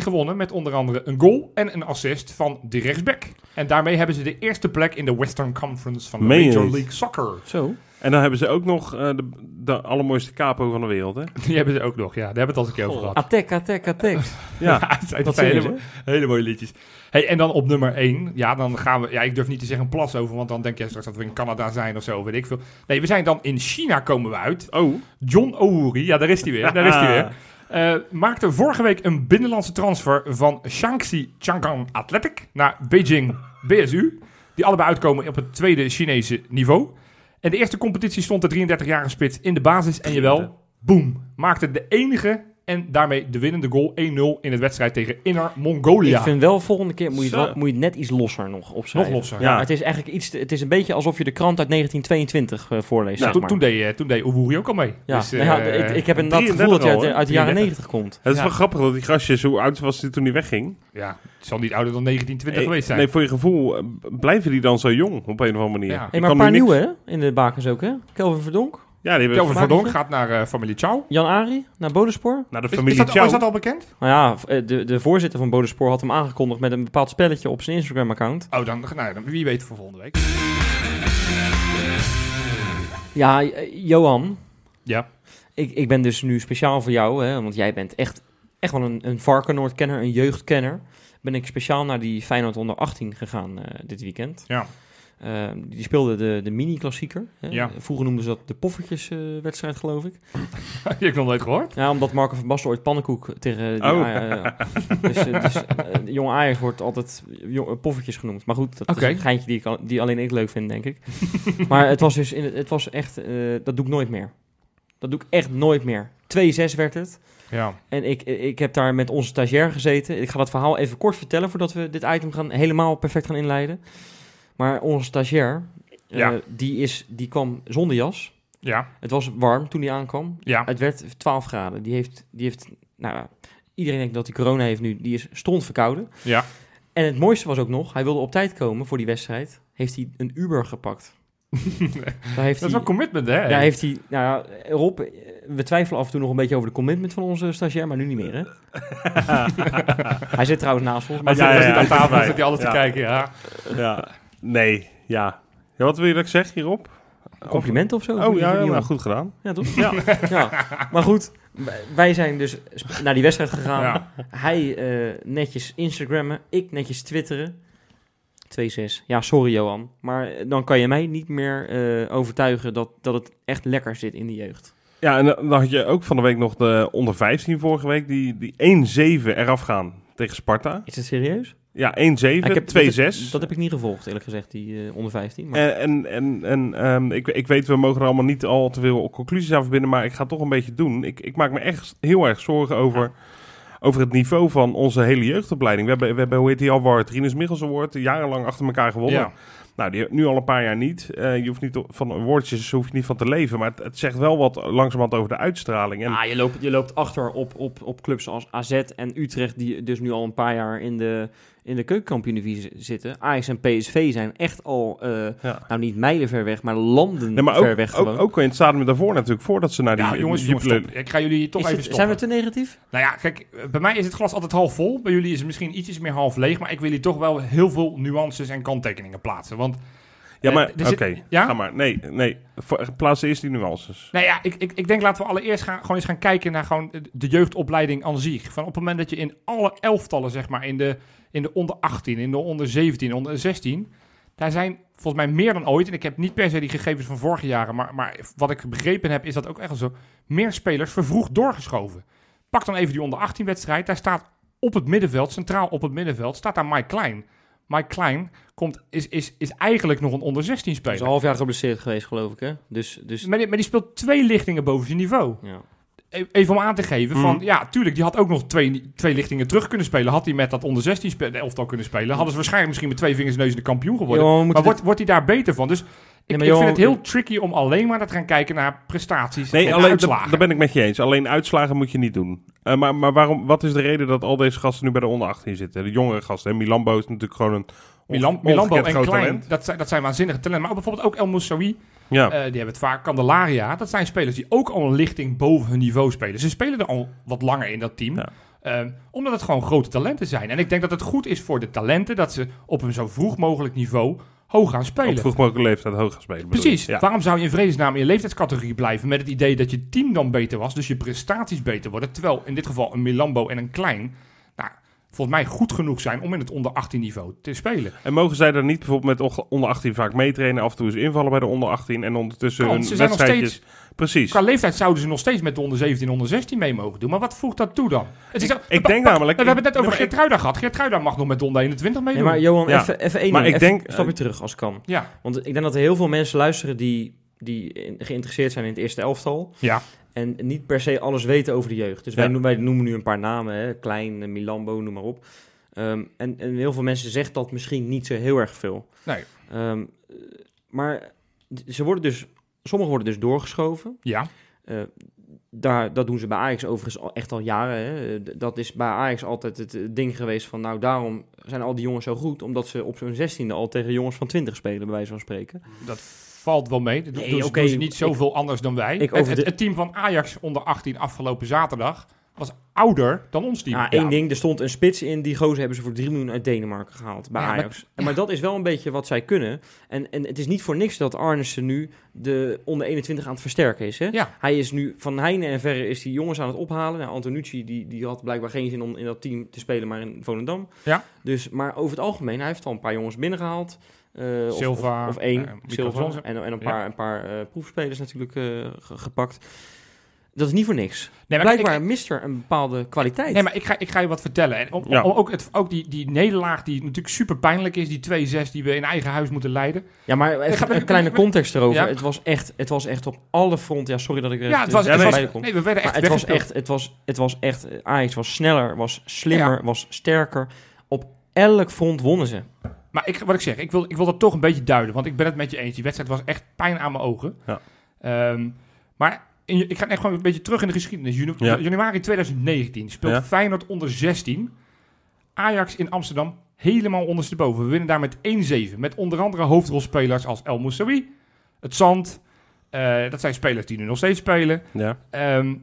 C: 7-1 gewonnen met onder andere een goal en een assist van de rechtsback. En daarmee hebben ze de eerste plek in de Western Conference van de
A: Meen
C: Major? League Soccer.
B: Zo.
A: En dan hebben ze ook nog eh, de, de allermooiste capo van de wereld, hè?
C: Die hebben ze ook nog, ja. Daar hebben we het al eens een keer over gehad.
B: Attack, attack, attack.
A: Ja,
B: Dat
C: zijn hele mooie liedjes. Hey, en dan op nummer 1. Ja, dan gaan we... Ja, ik durf niet te zeggen een plas over, want dan denk je straks dat we in Canada zijn of zo, weet ik veel. Nee, we zijn dan in China komen we uit.
A: Oh,
C: John Ouri, ja, daar is hij weer. Daar is hij weer. Eh, maakte vorige week een binnenlandse transfer van Shaanxi Chang'an Athletic naar Beijing BSU. Die allebei uitkomen op het tweede Chinese niveau. En de eerste competitie stond de 33-jarige spits in de basis. En jawel, boom, maakte de enige en daarmee de winnende goal 1-0 in het wedstrijd tegen Inner Mongolia.
B: Ik vind wel, volgende keer moet je, het wel- moet je het net iets losser nog opschrijven.
C: Nog losser.
A: Ja.
B: Ja, het is eigenlijk iets, het is een beetje alsof je de krant uit 1922 eh, voorleest.
A: Nou,
B: zeg
C: toen,
B: maar.
C: toen, deed, eh, toen deed Oeboeri ook al mee.
B: ja.
C: Dus,
B: Nou ja,
C: eh,
B: ik, ik heb inderdaad het gevoel dat
A: 33
B: hij
A: al,
B: uit, de jaren
A: 33.
B: 90 komt.
A: het is
C: Ja.
A: wel grappig dat die gastjes, hoe oud was hij toen hij wegging?
C: ja, het zal niet ouder dan 1920
A: Eh,
C: geweest zijn.
A: Nee, voor je gevoel eh, blijven die dan zo jong op een of andere manier.
C: Ja.
B: Hey, maar
A: kan
B: een paar
A: niks-
B: nieuwe hè, in de bakens ook, hè? Kelvin Verdonk,
A: Ja, die hebben
C: Kelvin gaat naar eh, familie Chow.
B: Jan Ari naar Bodenspoor.
A: naar de
C: Is, is,
A: familie
C: dat,
A: Chow.
C: is dat al bekend?
B: Nou ja, v- eh, de, de voorzitter van Bodenspoor had hem aangekondigd met een bepaald spelletje op zijn Instagram-account.
C: Oh, dan, nou, dan wie weet voor volgende week.
B: Ja, eh, Johan,
C: Ja.
B: ik, ik ben dus nu speciaal voor jou, hè, want jij bent echt, echt wel een, een Varkenoord-kenner, een jeugdkenner. Ben ik speciaal naar die Feyenoord onder 18 gegaan eh, dit weekend.
C: Ja.
B: Eh, die speelde de, de mini-klassieker.
C: Ja.
B: Vroeger noemden ze dat de poffertjes-wedstrijd, geloof ik.
C: Die heb ik nog nooit gehoord.
B: Ja, omdat Marco van Basten ooit pannenkoek tegen... Die,
A: Oh.
B: eh, dus eh, dus eh, de jonge Ajax wordt altijd eh, poffertjes genoemd. Maar goed, dat is een geintje die, ik al- die alleen ik leuk vind, denk ik. maar het was dus in, het- was echt... dat doe ik nooit meer. Dat doe ik echt nooit meer. 2-6 werd het.
C: Ja.
B: En ik, ik heb daar met onze stagiair gezeten. Ik ga dat verhaal even kort vertellen voordat we dit item gaan helemaal perfect gaan inleiden. Maar onze stagiair, eh, die, is, die kwam zonder jas.
C: Ja.
B: Het was warm toen hij aankwam.
C: Ja.
B: Het werd 12 graden. Die heeft, die heeft nou, iedereen denkt dat hij corona heeft nu. Die is stond verkouden.
C: Ja.
B: En het mooiste was ook nog, hij wilde op tijd komen voor die wedstrijd. Heeft hij een Uber gepakt. Daar heeft
C: Dat is wel commitment, hè?
B: daar heeft hij, nou ja, Rob, eh, we twijfelen af en toe nog een beetje over de commitment van onze stagiair, maar nu niet meer, hè? hij zit trouwens naast ons. Maar
C: Hij
A: Ja,
C: zit,
A: ja,
C: aan tafel, zit hij alles
A: Ja.
C: te kijken, ja.
A: Ja. Nee, ja. ja. Wat wil je dat ik zeg hierop?
B: compliment of zo?
A: Oh ja,
B: jongen?
A: goed gedaan.
B: Ja, toch?
A: Ja.
B: ja. Maar goed, wij- zijn dus naar die wedstrijd gegaan.
C: Ja.
B: Hij eh, netjes Instagrammen, ik netjes twitteren. 2-6. Ja, sorry Johan. Maar dan kan je mij niet meer eh, overtuigen dat, dat het echt lekker zit in die jeugd.
A: Ja, en dan had je ook van de week nog de onder 15 vorige week, die, die 1-7 eraf gaan tegen Sparta.
B: Is het serieus?
A: Ja, 1-7, 2-6.
B: Ah, ik heb- Dat, dat heb ik niet gevolgd, eerlijk gezegd, die eh, onder 15. Maar,
A: En, en, en, ehm, ik, ik weet, we mogen er allemaal niet al te veel conclusies aan verbinden, maar ik ga het toch een beetje doen. Ik, ik maak me echt heel erg zorgen over, over het niveau van onze hele jeugdopleiding. We hebben, we hebben hoe heet die award? Rinus Michels Award, jarenlang achter elkaar gewonnen.
C: Ja.
A: Nou, die nu al een paar jaar niet. Eh, je hoeft niet van woordjes hoef je niet van te leven, maar het, het zegt wel wat langzamerhand over de uitstraling. En,
B: ah, je, loopt, je loopt achter op, op, op clubs als AZ en Utrecht, die dus nu al een paar jaar in de, in de keukenkampioen-divisie zitten. Ajax en PSV zijn echt al, eh,
A: ja.
B: nou niet mijlen ver weg, maar landen
A: Nee, maar
B: ver
A: ook,
B: weg
A: ook,
B: gewoon.
A: ook in het stadium daarvoor natuurlijk, voordat ze naar die...
C: Ja, jongens,
A: die-
C: jongens. Ik ga jullie toch
B: Is
C: even
B: het-
C: stoppen.
B: zijn we te negatief?
C: Nou ja, kijk, eh, bij mij is het glas altijd half vol. Bij jullie is het misschien ietsjes meer half leeg. Maar ik wil hier toch wel heel veel nuances en kanttekeningen plaatsen. Want,
A: Ja, maar
C: Eh, er
A: oké,
C: zit- ja?
A: ga maar. Nee, nee. Plaats eerst die nuances.
C: nou ja, ik, ik, ik denk laten we allereerst gaan, gewoon eens gaan kijken naar gewoon de- jeugdopleiding aan zich. Van op het moment dat je in alle elftallen, zeg maar, in de, in de onder 18, in de onder 17, onder 16... Daar zijn volgens mij meer dan ooit, en ik heb niet per se die gegevens van vorige jaren, maar, maar wat ik begrepen heb, is dat ook echt zo, meer spelers vervroegd doorgeschoven. Pak dan even die onder 18 wedstrijd, daar staat op het middenveld, centraal op het middenveld, staat daar Mike Klein. Mike Klein komt, is, is, is eigenlijk nog een onder 16
B: Hij is
C: speler.
B: een half jaar geblesseerd geweest, geloof ik, hè? Dus, dus
C: Maar die, maar die speelt twee lichtingen boven zijn niveau.
B: ja.
C: E- Even om aan te geven van,
A: Mm.
C: ja, tuurlijk, die had ook nog twee, twee lichtingen terug kunnen spelen. Had hij met dat onder 16 spe- de elftal kunnen spelen, hadden ze waarschijnlijk misschien met twee vingers neus in de kampioen geworden. Maar wordt, wordt hij daar beter van? Dus ik, vind het heel tricky om alleen maar te gaan kijken naar prestaties
A: Nee,
C: en
A: alleen,
C: uitslagen.
A: daar, daar ben ik met je eens. Alleen uitslagen moet je niet doen. Eh, maar maar waarom, wat is de reden dat al deze gasten nu bij de onder 18 zitten? De jongere gasten. hè? Milambo is natuurlijk gewoon een
C: Milan, Milambo en
A: groot
C: Klein,
A: talent.
C: dat zijn, dat zijn waanzinnige talenten. Maar bijvoorbeeld ook El Moussaoui,
A: Ja.
C: eh, die hebben het vaak. Candelaria, dat zijn spelers die ook al een lichting boven hun niveau spelen. Ze spelen er al wat langer in dat team.
A: Ja.
C: Eh, omdat het gewoon grote talenten zijn. En ik denk dat het goed is voor de talenten dat ze op een zo vroeg mogelijk niveau hoog gaan
A: Op
C: spelen.
A: vroeg mogelijke leeftijd hoog gaan spelen.
C: Precies.
A: Ja.
C: Waarom zou je in vredesnaam in je leeftijdscategorie blijven met het idee dat je team dan beter was, dus je prestaties beter worden, terwijl in dit geval een Milambo en een Klein, nou, volgens mij goed genoeg zijn om in het onder 18 niveau te spelen.
A: En mogen zij dan niet bijvoorbeeld met onder 18 vaak meetrainen, af en toe eens invallen bij de onder 18 en ondertussen
C: Kan,
A: hun
C: nog
A: wedstrijdjes... Precies.
C: Qua leeftijd zouden ze nog steeds met de onder 17, onder 16 mee mogen doen. Maar wat voegt dat toe dan? Het is
A: Ik- ik denk namelijk-
C: We hebben het net over
A: Nee,
C: Geertruida gehad. Geertruida mag nog met de onder 21 meedoen.
B: Nee, maar Johan,
A: Ja.
B: even, even één
A: Maar
B: ding.
A: ik
B: Even
A: denk-
B: een stapje terug als kan.
C: ja,
B: Want ik denk dat er heel veel mensen luisteren die, die in- geïnteresseerd zijn in het eerste elftal.
C: ja.
B: En niet per se alles weten over de jeugd. Dus wij,
A: Ja.
B: noemen, wij noemen nu een paar namen. Hè? Klein, eh, Milambo, noem maar op. Ehm, en, en heel veel mensen zegt dat misschien niet zo heel erg veel.
C: Nee.
B: Ehm, eh, maar ze worden dus, sommigen worden dus doorgeschoven.
C: ja.
B: Eh, daar, dat doen ze bij Ajax overigens al, echt al jaren. Hè. Eh, Dat is bij Ajax altijd het eh, ding geweest van... nou, daarom zijn al die jongens zo goed... omdat ze op zo'n 16e al tegen jongens van 20 spelen, bij wijze van spreken.
C: Dat valt wel mee. Dat
B: Nee,
C: doen, ze niet
B: ik-
C: zoveel anders dan wij. het team van Ajax onder 18 afgelopen zaterdag was ouder dan ons team.
B: Ja, één ding, er stond een spits in. Die gozer hebben ze voor 3 miljoen uit Denemarken gehaald bij
C: Ja, maar-
B: Ajax. Maar dat is wel een beetje wat zij kunnen. En, en het is niet voor niks dat Arnissen nu de onder 21 aan het versterken is. Hè?
C: Ja.
B: Hij is nu van heine en verre is die jongens aan het ophalen. Nou, Antonucci die, die had blijkbaar geen zin om in dat team te spelen, maar in Volendam.
C: Ja.
B: Dus, maar over het algemeen, hij heeft al een paar jongens binnengehaald. Eh, of-
C: Silva,
B: Of, of één,
C: eh,
B: Silva. En, en een
C: Ja.
B: paar, een paar eh, proefspelers natuurlijk eh, ge- gepakt. Dat is niet voor niks.
C: Nee, maar ik-
B: Blijkbaar mist er een bepaalde kwaliteit.
C: Nee, maar ik ga, ik ga je wat vertellen. En om,
A: Ja.
C: om ook, het, ook die, die nederlaag die natuurlijk super pijnlijk is, die 2-6 die we in eigen huis moeten leiden.
B: Ja, maar
C: Ik
B: even
C: ga-
B: een kleine context erover.
C: Ja.
B: Het, was echt, het was echt op alle fronten. Ja, sorry dat ik er
C: Ja, het was, het
A: nee,
C: was, nee, we werden
B: Maar
C: echt
B: het was echt, het was, het was echt, eh, Ajax was sneller, was slimmer, was sterker. Op elk front wonnen ze.
C: Maar ik, wat ik zeg, ik wil, ik wil dat toch een beetje duiden. Want ik ben het met je eens. Die wedstrijd was echt pijn aan mijn ogen.
A: Ja.
C: Ehm, maar in, ik ga echt gewoon een beetje terug in de geschiedenis. Janu-
A: Ja.
C: Januari 2019 speelt
A: Ja.
C: Feyenoord onder 16. Ajax in Amsterdam helemaal ondersteboven. We winnen daar met 1-7. Met onder andere hoofdrolspelers als El Moussaoui, Het Zand. Eh, dat zijn spelers die nu nog steeds spelen.
A: Ja.
C: Ehm,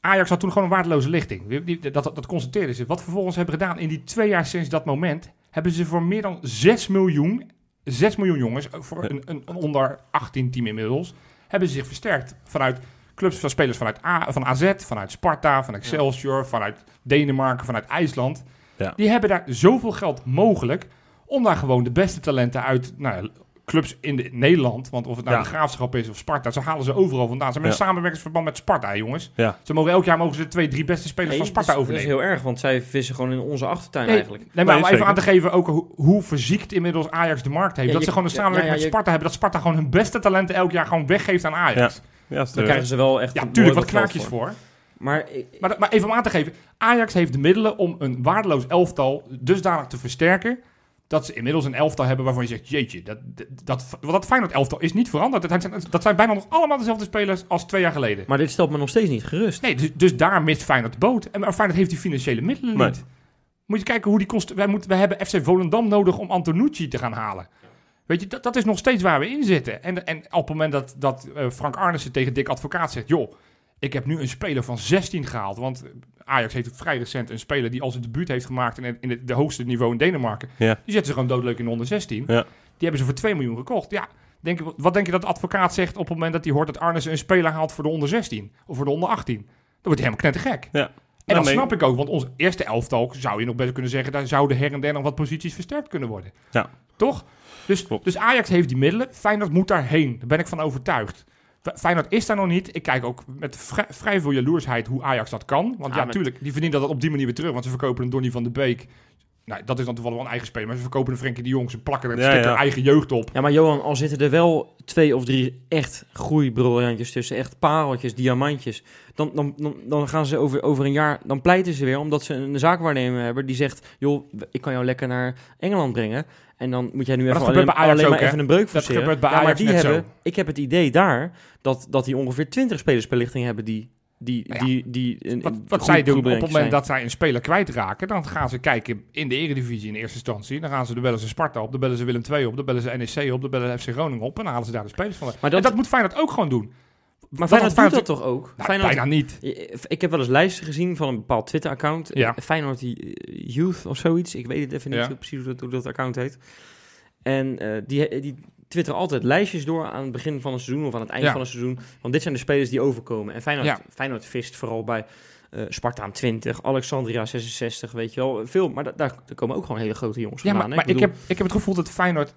C: Ajax had toen gewoon een waardeloze lichting. Dat, dat, dat constateerden ze. Wat we vervolgens hebben gedaan in die twee jaar sinds dat moment... hebben ze voor meer dan 6 miljoen, 6 miljoen jongens... voor een, een, een onder 18 team inmiddels... hebben ze zich versterkt vanuit clubs van spelers vanuit A, van AZ... vanuit Sparta, van Excelsior, vanuit Denemarken, vanuit IJsland.
A: Ja.
C: Die hebben daar zoveel geld mogelijk... om daar gewoon de beste talenten uit... Nou, ja, clubs in de, Nederland, want of het nou
A: Ja.
C: de Graafschap is of Sparta, ze halen ze overal vandaan. Ze hebben
A: Ja.
C: een samenwerkingsverband met Sparta, jongens.
A: Ja.
C: Ze mogen elk jaar mogen ze de twee, drie beste spelers van Sparta
B: dat is- Dat is
C: overnemen.
B: heel erg, want zij vissen gewoon in onze achtertuin
C: Nee,
B: eigenlijk.
C: nee, maar
A: Nee,
C: om even
A: zeker.
C: aan te geven ook hoe, hoe verziekt inmiddels Ajax de markt heeft.
B: Ja,
C: dat
B: je-
C: ze gewoon een samenwerking
B: ja, ja,
C: met
B: je-
C: Sparta hebben. Dat Sparta gewoon hun beste talenten elk jaar gewoon weggeeft aan Ajax.
A: Ja.
C: Ja,
A: Ja,
B: Daar krijgen ze wel echt
C: natuurlijk
B: mooi
C: wat knaakjes voor.
B: Maar
C: Maar, maar even om aan te geven. Ajax heeft de middelen om een waardeloos elftal dusdanig te versterken... dat ze inmiddels een elftal hebben waarvan je zegt... jeetje, dat, dat, dat, dat Feyenoord elftal is niet veranderd. Dat zijn, dat zijn bijna nog allemaal dezelfde spelers als twee jaar geleden.
B: maar dit stelt me nog steeds niet gerust.
C: Nee, dus, dus daar mist Feyenoord de boot. En maar Feyenoord heeft die financiële middelen
A: Nee.
C: niet. Moet je kijken hoe die kost. Wij, moeten, wij hebben FC Volendam nodig om Antonucci te gaan halen. Weet je, dat, dat is nog steeds waar we in zitten. En, en op het moment dat, dat eh, Frank Arnissen tegen Dick Advocaat zegt... joh, ik heb nu een speler van 16 gehaald. Want Ajax heeft vrij recent een speler die al zijn debuut heeft gemaakt... in, het, in het de hoogste niveau in Denemarken.
A: Ja.
C: Die zetten ze gewoon doodleuk in de onder 16.
A: Ja.
C: Die hebben ze voor 2 miljoen gekocht. Ja, denk, wat denk je dat de advocaat zegt op het moment dat hij hoort... dat Arnissen een speler haalt voor de onder 16? Of voor de onder 18? Dan wordt hij helemaal knettergek.
A: Ja.
C: En dat snap ik ook, want ons eerste elftal zou je nog best kunnen zeggen, daar zouden her en der nog wat posities versterkt kunnen worden.
A: Ja.
C: Toch? Dus,
A: Klopt.
C: dus Ajax heeft die middelen, Feyenoord moet daarheen. Daar ben ik van overtuigd. Feyenoord is daar nog niet. Ik kijk ook met vrij, vrij veel jaloersheid hoe Ajax dat kan. Want
B: Ja,
C: natuurlijk, die verdienen dat op die manier weer terug. Want ze verkopen een Donny van de Beek. Nou, dat is dan toevallig wel een eigen speler. Maar ze verkopen een Frenkie de Jong. Ze plakken er
A: Ja, ja.
C: eigen jeugd op.
B: Ja, maar Johan, al zitten er wel twee of drie echt groeibriljantjes tussen, echt pareltjes, diamantjes, dan, dan, dan, dan gaan ze over, over een jaar, dan pleiten ze weer omdat ze een zaakwaarnemer hebben die zegt, joh, ik kan jou lekker naar Engeland brengen. En dan moet jij nu
C: Maar
B: even
C: dat
B: alleen, maar
C: ook, hè?
B: even een breuk
C: Dat
B: forceren.
C: gebeurt bij
B: ja, maar die hebben,
C: zo.
B: ik heb het idee daar dat, dat die ongeveer 20 spelers per lichting hebben die, die,
C: Nou ja,
B: die, die een,
C: Wat, zij doen op het moment
B: zijn.
C: dat zij een speler kwijtraken, dan gaan ze kijken in de eredivisie in eerste instantie. Dan gaan ze, dan bellen ze Sparta op, dan bellen ze Willem II op, dan bellen ze NEC op, dan bellen ze FC Groningen op en dan halen ze daar de spelers van.
B: Maar
C: en
B: dat,
C: dat moet Feyenoord ook gewoon doen.
B: Maar Feyenoord doet dat
C: Feyenoord-
B: toch ook?
C: Nou,
B: Feyenoord,
C: bijna niet.
B: Ik heb wel eens lijsten gezien van een bepaald Twitter-account.
C: Ja.
B: Feyenoord eh, Youth of zoiets. Ik weet het even niet
C: Ja.
B: precies hoe dat, hoe dat account heet. En eh, die, die twitteren altijd lijstjes door aan het begin van een seizoen of aan het eind
C: Ja.
B: van een seizoen. Want dit zijn de spelers die overkomen. En Feyenoord. Feyenoord vist vooral bij eh Spartaan 20, Alexandria 66, weet je wel. Veel, maar da- daar, daar komen ook gewoon hele grote jongens
C: Ja, maar,
B: vandaan.
C: maar ik,
B: bedoel-
C: heb, ik heb het gevoel dat Feyenoord...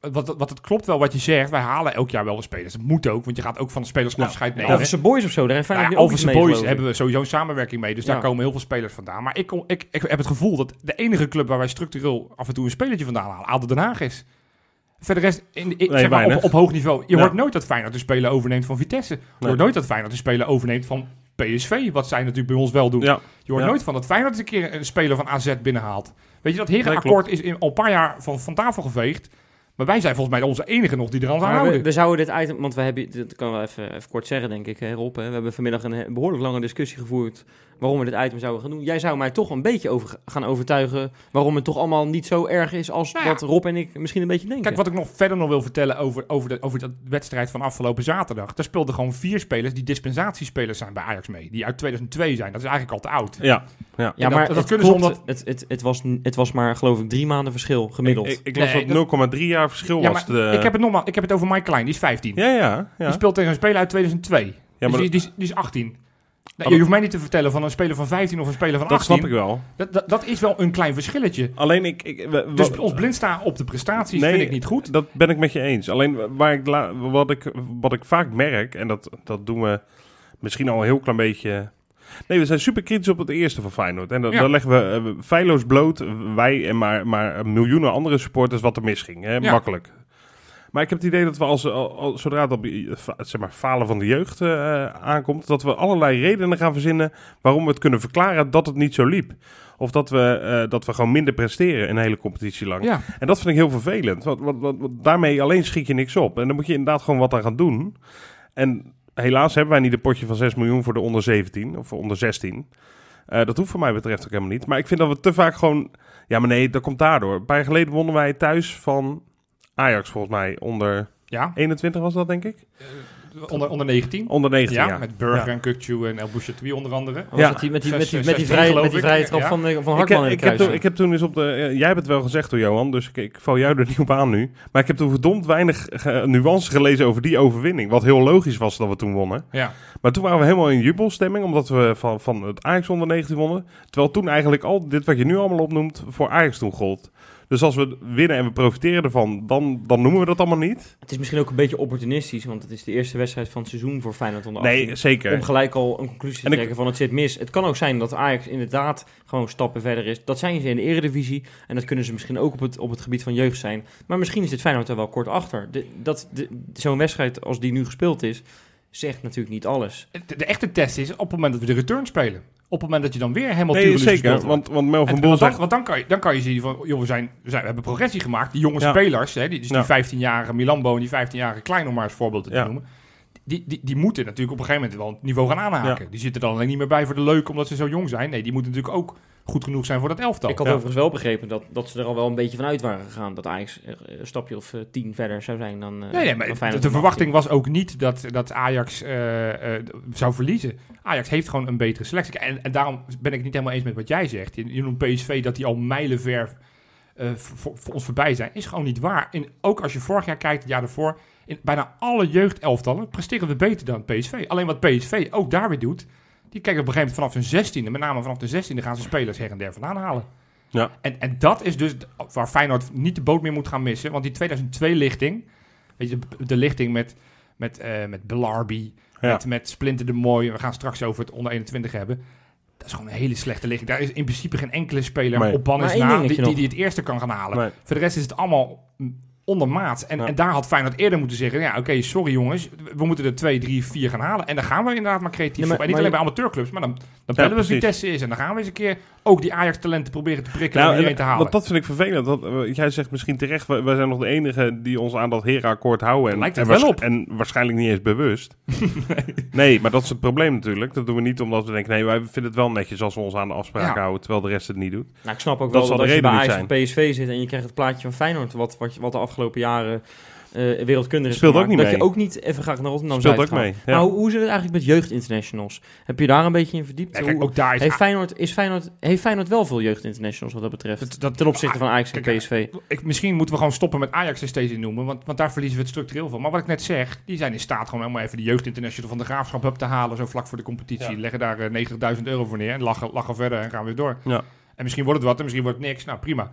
C: Wat, wat het klopt wel wat je zegt. Wij halen elk jaar wel de spelers. Dat moet ook, want je gaat ook van de spelers
A: Ja.
C: afscheid nemen.
B: Overse Boys of zo, daar heeft
C: Nou
B: Feyenoord
C: ja,
B: mee,
C: Boys hebben we sowieso een samenwerking mee. Dus
B: Ja.
C: daar komen heel veel spelers vandaan. Maar ik, kom, ik, ik heb het gevoel dat de enige club waar wij structureel af en toe een spelertje vandaan halen, ADO Den Haag is. Verder rest, in, ik,
A: Nee,
C: zeg maar, op, op hoog niveau. Je
A: Ja.
C: hoort nooit dat Feyenoord een speler overneemt van Vitesse. Je
A: Nee.
C: hoort nooit dat Feyenoord een speler overneemt van PSV. Wat zij natuurlijk bij ons wel doen.
A: Ja,
C: Je hoort
A: Ja.
C: nooit van dat Feyenoord eens een keer een speler van AZ binnenhaalt. Weet je, dat
A: Nee,
C: herenakkoord is in, al een paar jaar van, van tafel geveegd. Maar wij zijn volgens mij onze enige nog die er aan houden.
B: we, we zouden dit item, want we hebben, dat kan wel even, even kort zeggen denk ik, hè, Rob. Hè. We hebben vanmiddag een behoorlijk lange discussie gevoerd waarom we dit item zouden gaan doen. Jij zou mij toch een beetje over, gaan overtuigen waarom het toch allemaal niet zo erg is als
C: Nou ja.
B: wat Rob en ik misschien een beetje denken.
C: Kijk, wat ik nog verder nog wil vertellen over, over, de, over de wedstrijd van afgelopen zaterdag. Daar speelden gewoon vier spelers die dispensatiespelers zijn bij Ajax mee. Die uit 2002 zijn. Dat is eigenlijk al te oud.
A: ja. ja.
B: ja,
C: dat-
B: maar
C: dat
B: het,
C: kunnen ze omdat-
B: het, het, het, was, het was maar geloof ik drie maanden verschil gemiddeld.
A: Ik, ik, ik las
C: Nee,
A: dat 0,3 jaar verschil
C: Ja,
A: was. De...
C: ik, heb het nogmaals, ik heb het over Mike Klein, die is 15.
A: Ja, ja. ja.
C: Die speelt tegen een speler uit 2002.
A: Ja,
C: dus
A: maar
C: die, die, is, die is 18.
A: Oh,
C: je hoeft mij niet te vertellen van een speler van 15 of een speler van
A: dat
C: 18.
A: snap ik wel.
C: Dat, dat, dat is wel een klein verschilletje.
A: Alleen ik... ik we-
C: Dus ons blind staan op de prestaties
A: Nee,
C: vind ik niet goed.
A: Dat ben ik met je eens. Alleen waar ik wat, ik, wat ik vaak merk, en dat, dat doen we misschien al een heel klein beetje. Nee, we zijn super kritisch op het eerste van Feyenoord. En dan,
C: Ja.
A: leggen we eh, feilloos bloot, wij en maar, maar miljoenen andere supporters, wat er misging. Hè?
C: Ja.
A: Makkelijk. Maar ik heb het idee dat we als, al, al- zodra het op eh, zeg maar, falen van de jeugd eh, aankomt, dat we allerlei redenen gaan verzinnen waarom we het kunnen verklaren dat het niet zo liep. Of dat we, eh, dat we gewoon minder presteren een hele competitie lang.
C: Ja.
A: En dat vind ik heel vervelend. Want, want, want, want daarmee alleen schiet je niks op. En dan moet je inderdaad gewoon wat aan gaan doen. En helaas hebben wij niet een potje van 6 miljoen voor de onder 17 of voor onder 16. Eh, dat hoeft voor mij betreft ook helemaal niet. Maar ik vind dat we te vaak gewoon... Ja, maar nee, dat komt daardoor. Een paar jaar geleden wonnen wij thuis van Ajax volgens mij. Onder
C: Ja,
A: 21 was dat, denk ik?
C: onder, onder 19.
A: Onder 19,
C: Ja,
A: ja.
C: met Burger
A: Ja.
C: en Kukcu en El Bouchetui onder andere.
B: Was
A: Ja.
B: dat die, met die, met die, met die, vrije, met die
C: ik.
B: vrije trap
C: Ja.
B: van, eh, van
A: Ik heb,
B: Hartman in
A: ik, heb toen,
B: kruising.
A: ik heb toen eens op de... eh, jij hebt het wel gezegd hoor, Johan. Dus ik, ik val jou er niet op aan nu. Maar ik heb toen verdomd weinig eh, nuance gelezen over die overwinning. Wat heel logisch was dat we toen wonnen.
C: Ja.
A: Maar toen waren we helemaal in jubelstemming, omdat we van, van het Ajax onder 19 wonnen. Terwijl toen eigenlijk al dit wat je nu allemaal opnoemt voor Ajax toen gold. Dus als we winnen en we profiteren ervan, dan, dan noemen we dat allemaal niet.
B: Het is misschien ook een beetje opportunistisch, want het is de eerste wedstrijd van het seizoen voor Feyenoord onder 18.
A: Nee, zeker.
B: Om gelijk al een conclusie te
A: ik-
B: trekken van het zit mis. Het kan ook zijn dat Ajax inderdaad gewoon stappen verder is. Dat zijn ze in de eredivisie. En dat kunnen ze misschien ook op het, op het gebied van jeugd zijn. Maar misschien is dit Feyenoord er wel kort achter. De, dat, de, Zo'n wedstrijd als die nu gespeeld is, zegt natuurlijk niet alles.
C: De, de echte test is op het moment dat we de return spelen. Op het moment dat je dan weer helemaal
A: Nee, zeker. Want, want Melvin
C: En,
A: Boel
C: want, dan,
A: zegt...
C: want dan, kan je, dan kan je zien van, joh, we, zijn, we, zijn, we hebben progressie gemaakt. Die jonge
A: Ja.
C: spelers, hè, die, dus
A: Ja.
C: die 15-jarige Milambo en die 15-jarige Klein, om maar als voorbeeld te
A: Ja.
C: noemen. Die, die, die moeten natuurlijk op een gegeven moment wel het niveau gaan aanhaken.
A: Ja.
C: Die zitten er dan alleen niet meer bij voor de leuk, omdat ze zo jong zijn. Nee, die moeten natuurlijk ook goed genoeg zijn voor dat elftal.
B: Ik had
A: Ja.
B: overigens wel begrepen dat, dat ze er al wel een beetje van uit waren gegaan. Dat Ajax een stapje of eh, tien verder zou zijn dan, eh
C: Nee, nee,
B: dan
C: maar de, verwachting was ook niet dat, dat Ajax eh, zou verliezen. Ajax heeft gewoon een betere selectie. En, en daarom ben ik het niet helemaal eens met wat jij zegt. Je, je noemt PSV dat die al mijlenver voor, voor ons voorbij zijn. Is gewoon niet waar. En ook als je vorig jaar kijkt, het jaar daarvoor... in bijna alle jeugdelftallen presteren we beter dan PSV. Alleen wat PSV ook daar weer doet... die kijkt op een gegeven moment vanaf zijn 16e... met name vanaf de 16e gaan ze spelers her en der vandaan halen.
A: Ja.
C: En, en dat is dus waar Feyenoord niet de boot meer moet gaan missen. Want die 2002-lichting... Weet je, de, de lichting met, met, eh met Belarbi...
A: Ja.
C: Met, met Splinter de Mooi. We gaan straks over het onder 21 hebben. Dat is gewoon een hele slechte lichting. Daar is in principe geen enkele speler
A: Nee.
C: op ban
B: Maar
C: is
B: één
C: na die, die, het eerste kan gaan halen.
A: Nee.
C: Voor de rest is het allemaal ondermaats. En,
A: Ja.
C: en daar had Feyenoord eerder moeten zeggen... ja, oké, sorry jongens, we moeten er twee, drie, vier gaan halen. En dan gaan we inderdaad maar creatief
B: maar-
C: voor. En niet alleen
B: je-
C: bij amateurclubs, maar dan, dan bellen we
A: precies.
C: Vitesse is. En dan gaan we eens een keer ook die Ajax-talenten proberen te prikkelen
A: Nou,
C: en hierheen te
A: en-
C: halen.
A: want dat vind ik vervelend. Dat, eh, jij zegt misschien terecht, wij, wij zijn nog de enige die ons aan dat Hera-akkoord houden. En,
C: Lijkt
A: en,
C: het wel
A: waars-
C: op.
A: en waarschijnlijk niet eens bewust. nee. maar dat is het probleem natuurlijk. Dat doen we niet omdat we denken, nee, wij vinden het wel netjes als we ons aan de afspraken
C: Ja.
A: houden, terwijl de rest het niet doet.
B: Nou, ik snap ook
A: Dat
B: wel dat als je bij Ajax en PSV zit en je krijgt het plaatje van Feyenoord, wat, wat, wat de afgelopen jaren eh wereldkundig is
A: Speelt ook niet
B: dat
A: mee.
B: je ook niet even graag naar Rotterdam
A: Speelt ook
B: gaat.
A: mee.
B: Maar
A: Ja.
B: hoe, hoe zit het eigenlijk met jeugdinternationals? Heb je daar een beetje in verdiept?
C: Ja, kijk, ook daar is...
B: heeft, Feyenoord, is Feyenoord, heeft Feyenoord wel veel jeugdinternationals wat dat betreft?
C: Dat- dat-
B: ten opzichte van Ajax en
C: Kijk,
B: PSV.
C: Ik, misschien moeten we gewoon stoppen met Ajax er steeds in noemen, want, want daar verliezen we het structureel van. Maar wat ik net zeg, die zijn in staat gewoon helemaal even de jeugdinternational van de graafschap up te halen, zo vlak voor de competitie.
A: Ja.
C: Leggen daar eh, 90.000 euro voor neer en lachen, lachen verder en gaan weer door.
A: Ja.
C: En misschien wordt het wat en misschien wordt het niks. Nou, prima.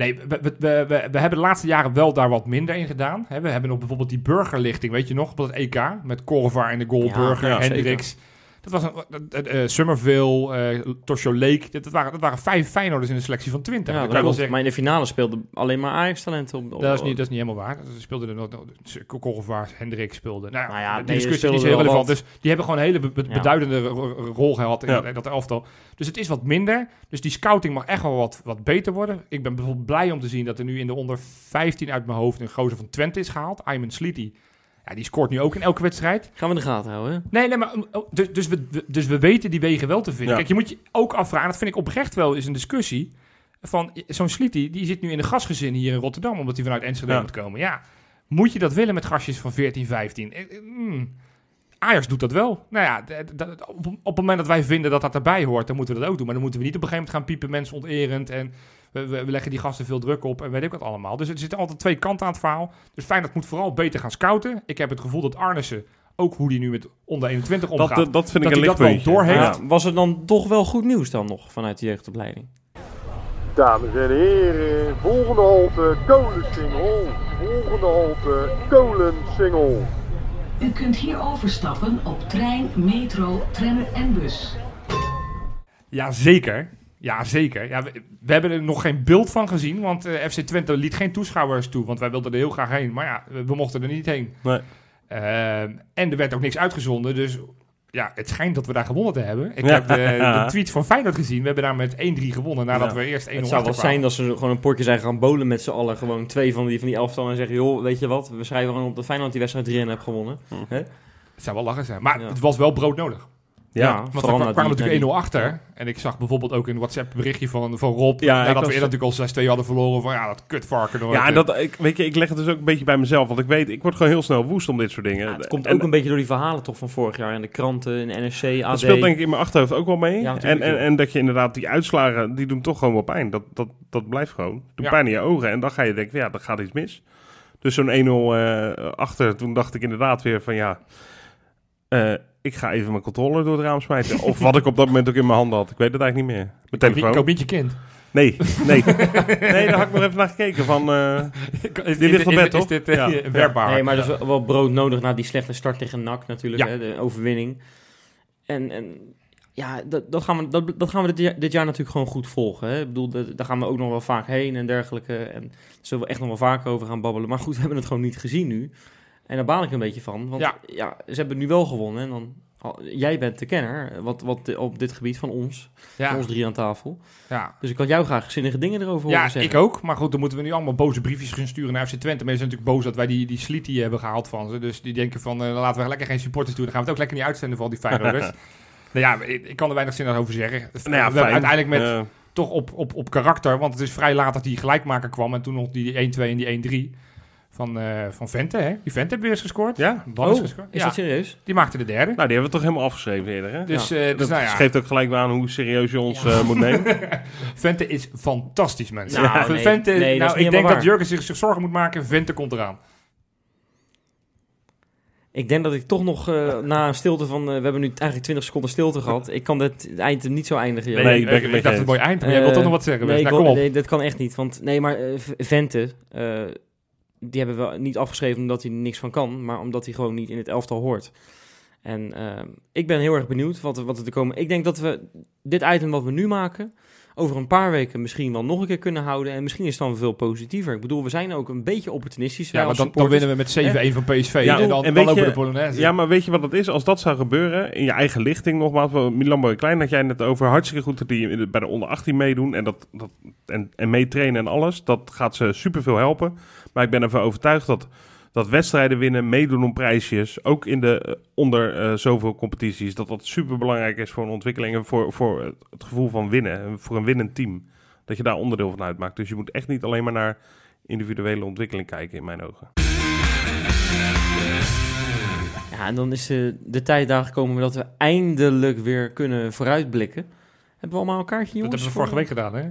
C: Nee, we, we, we, we, hebben de laatste jaren wel daar wat minder in gedaan. We hebben nog bijvoorbeeld die burgerlichting, weet je nog, op dat EK, met Korvar en de goal,
B: Ja, ja,
C: Hendricks. Dat was een, eh, eh, Summerville, eh Tosho Lake. Dat, dat waren, dat waren vijf Feyenoorders in de selectie van 20.
B: Ja,
C: dat
B: dat
C: kan wel zeggen.
B: Maar in de finale speelde alleen maar Ajax-talenten op. op-
C: Dat is, niet, dat is niet helemaal waar. Ze speelden er nog. Korrevaars, Hendrik speelde. Nou, ja,
B: Nou ja,
C: die
B: nee,
C: discussie is heel relevant. Dus die hebben gewoon een hele be- be-
B: Ja.
C: beduidende ro- ro- rol gehad in
A: Ja.
C: dat- dat elftal. Dus het is wat minder. Dus die scouting mag echt wel wat, wat beter worden. Ik ben bijvoorbeeld blij om te zien dat er nu in de onder 15 uit mijn hoofd een gozer van Twente is gehaald. Ayman Sleety. Ja, die scoort nu ook in elke wedstrijd.
B: Gaan we in de gaten houden. hè?
C: Nee, nee, maar oh, dus, dus, we, dus we weten die wegen wel te vinden.
A: Ja.
C: Kijk, je moet je ook afvragen, dat vind ik oprecht wel is een discussie. Van zo'n Sliti, die zit nu in een gastgezin hier in Rotterdam, omdat hij vanuit Enschede
A: Ja.
C: moet komen. Ja, moet je dat willen met gastjes van 14, 15? Eh, eh, mm. Ajax doet dat wel. Nou ja, op, op het moment dat wij vinden dat dat erbij hoort, dan moeten we dat ook doen. Maar dan moeten we niet op een gegeven moment gaan piepen, mensen onterend. En we, we, we leggen die gasten veel druk op en weet ik wat allemaal. Dus er zitten altijd twee kanten aan het verhaal. Dus Feyenoord moet vooral beter gaan scouten. Ik heb het gevoel dat Arnissen, ook hoe die nu met onder 21 omgaat,
A: Dat, dat vind
C: dat
A: ik een
C: dat
A: lichtpuntje.
C: doorheeft.
A: Ja.
B: Ja, was het dan toch wel goed nieuws dan nog vanuit de jeugdopleiding?
D: Dames en heren, volgende halte Kolensingel. Volgende halte Kolensingel.
E: U kunt hier overstappen op trein, metro, tram en bus.
C: Ja, zeker. Ja, zeker. Ja, we, we hebben er nog geen beeld van gezien, want eh, FC Twente liet geen toeschouwers toe, want wij wilden er heel graag heen. Maar ja, we, we mochten er niet heen.
A: Nee.
C: Ehm, en er werd ook niks uitgezonden, dus ja, het schijnt dat we daar gewonnen te hebben. Ik
A: Ja.
C: heb de, de tweets van Feyenoord gezien. We hebben daar met 1-3 gewonnen, nadat
A: Ja.
C: we eerst 1-0
B: Het zou wel zijn dat ze gewoon een potje zijn gaan bolen met z'n allen. Gewoon twee van die, van die elftal en zeggen, joh, weet je wat? We schrijven gewoon op dat Feyenoord die wedstrijd 3 en heeft gewonnen. Hè?
C: Het zou wel lachen zijn. Maar
B: Ja.
C: het was wel broodnodig.
A: Ja.
C: Want we kwamen natuurlijk 1-0
B: na die-
C: achter. En ik zag bijvoorbeeld ook een WhatsApp berichtje van, van Rob.
A: Ja, ik
C: nadat
A: was-
C: we eerder natuurlijk al 6-2 hadden verloren. Van ja, dat kutvarken. nooit,
A: Ja,
C: eh.
A: en dat, ik, weet je, ik leg het dus ook een beetje bij mezelf. Want ik weet, ik word gewoon heel snel woest om dit soort dingen.
B: Ja, het komt
A: En-
B: ook een beetje door die verhalen toch van vorig jaar in de kranten, in de NRC, AD.
A: Dat speelt denk ik in mijn achterhoofd ook wel mee.
B: Ja,
A: en, en, en dat je inderdaad die uitslagen, die doen toch gewoon wel pijn. Dat, dat, dat blijft gewoon. Doet
C: Ja.
A: pijn in je ogen. En dan ga je denken, van, ja, dan gaat iets mis. Dus zo'n 1-0 eh, achter, toen dacht ik inderdaad weer van ja, eh, ik ga even mijn controller door het raam smijten. of wat ik op dat moment ook in mijn handen had. Ik weet het eigenlijk niet meer. Mijn
C: Ik
A: telefoon.
C: koop niet je kind.
A: Nee, nee. nee, daar had ik nog even naar gekeken van... eh,
C: Is,
A: Die ligt op
C: is-
A: bed, toch?
C: Is dit eh,
A: Ja.
C: werkbaar?
B: Nee, maar dat is wel- wel brood nodig na die slechte start tegen NAC natuurlijk,
C: Ja.
B: hè, de overwinning. En, en ja, dat, dat gaan we, dat, dat gaan we dit, jaar, dit jaar natuurlijk gewoon goed volgen. Hè. Ik bedoel, dat- daar gaan we ook nog wel vaak heen en dergelijke. En daar zullen we echt nog wel vaker over gaan babbelen. Maar goed, we hebben het gewoon niet gezien nu. En daar baal ik een beetje van. Want
C: Ja.
B: ja, ze hebben nu wel gewonnen. En dan, jij bent de kenner wat, wat op dit gebied van ons. Van
C: ja,
B: ons drie aan tafel.
C: ja.
B: Dus ik had jou graag zinnige dingen erover
C: ja,
B: horen zeggen.
C: ik ook. Maar goed, dan moeten we nu allemaal boze briefjes gaan sturen naar FC Twente. Maar ze zijn natuurlijk boos dat wij die, die Sliti hebben gehaald van ze. Dus die denken van, eh, laten we lekker geen supporters doen. Dan gaan we het ook lekker niet uitzenden voor al die Feyenoorders. nou ja, ik, ik kan er weinig zin over zeggen.
A: nou ja,
C: we uiteindelijk met toch op, op, op karakter. Want het is vrij laat dat die gelijkmaker kwam. En toen nog die 1-2 en die 1-3 van, eh, van Vente. Hè? Die Vente heeft weer eens gescoord.
A: ja?
C: Bal is
B: Oh,
C: gescoord.
B: is
C: ja,
B: dat serieus?
C: die maakte de derde.
A: Nou, die hebben we toch helemaal afgeschreven eerder, hè?
C: Dus,
B: Ja.
C: eh, dus
A: dat
C: nou ja,
A: geeft ook gelijk aan hoe serieus je ons eh, moet nemen.
C: Vente is fantastisch, mensen.
B: Nou, nee,
C: Vente,
B: nee,
C: nou, ik denk dat Jurgen zich, zich zorgen moet maken. Vente komt eraan.
B: Ik denk dat ik toch nog eh, na een stilte van... eh, we hebben nu eigenlijk 20 seconden stilte gehad. Ik kan dit het eind niet zo eindigen. joh.
A: Nee,
C: ik,
A: ik ben-
C: ik,
A: ik ben
C: dacht het mooi eind. Maar jij wilt toch nog wat zeggen?
B: Nee,
C: nou,
B: wil-
C: kom op.
B: nee, dat kan echt niet. Want nee, maar Vente, eh, die hebben we niet afgeschreven omdat hij niks van kan, maar omdat hij gewoon niet in het elftal hoort. En eh, ik ben heel erg benieuwd wat, er- wat er te komen. Ik denk dat we dit item wat we nu maken over een paar weken misschien wel nog een keer kunnen houden. En misschien is het dan veel positiever. Ik bedoel, we zijn ook een beetje opportunistisch.
C: Ja, maar
B: als
C: dan, dan winnen we met 7-1 van PSV.
A: Ja,
C: en dan,
A: en
C: dan lopen
A: je-
C: de Polonaise.
A: Ja, maar weet je wat het is? Als dat zou gebeuren, in je eigen lichting nogmaals, Milan Boy Klein had jij net over, hartstikke goed dat die bij de onder 18 meedoen en, dat, dat, en, en meetrainen en alles. Dat gaat ze superveel helpen. Maar ik ben ervan overtuigd dat, dat wedstrijden winnen, meedoen om prijsjes, ook in de eh, onder eh, zoveel competities, dat dat super belangrijk is voor een ontwikkeling en voor, voor het gevoel van winnen, en voor een winnend team. Dat je daar onderdeel van uitmaakt. Dus je moet echt niet alleen maar naar individuele ontwikkeling kijken, in mijn ogen.
B: Ja, en dan is eh, de tijd daar gekomen dat we eindelijk weer kunnen vooruitblikken. Hebben we allemaal een kaartje,
C: Dat hebben we vorige week gedaan, hè?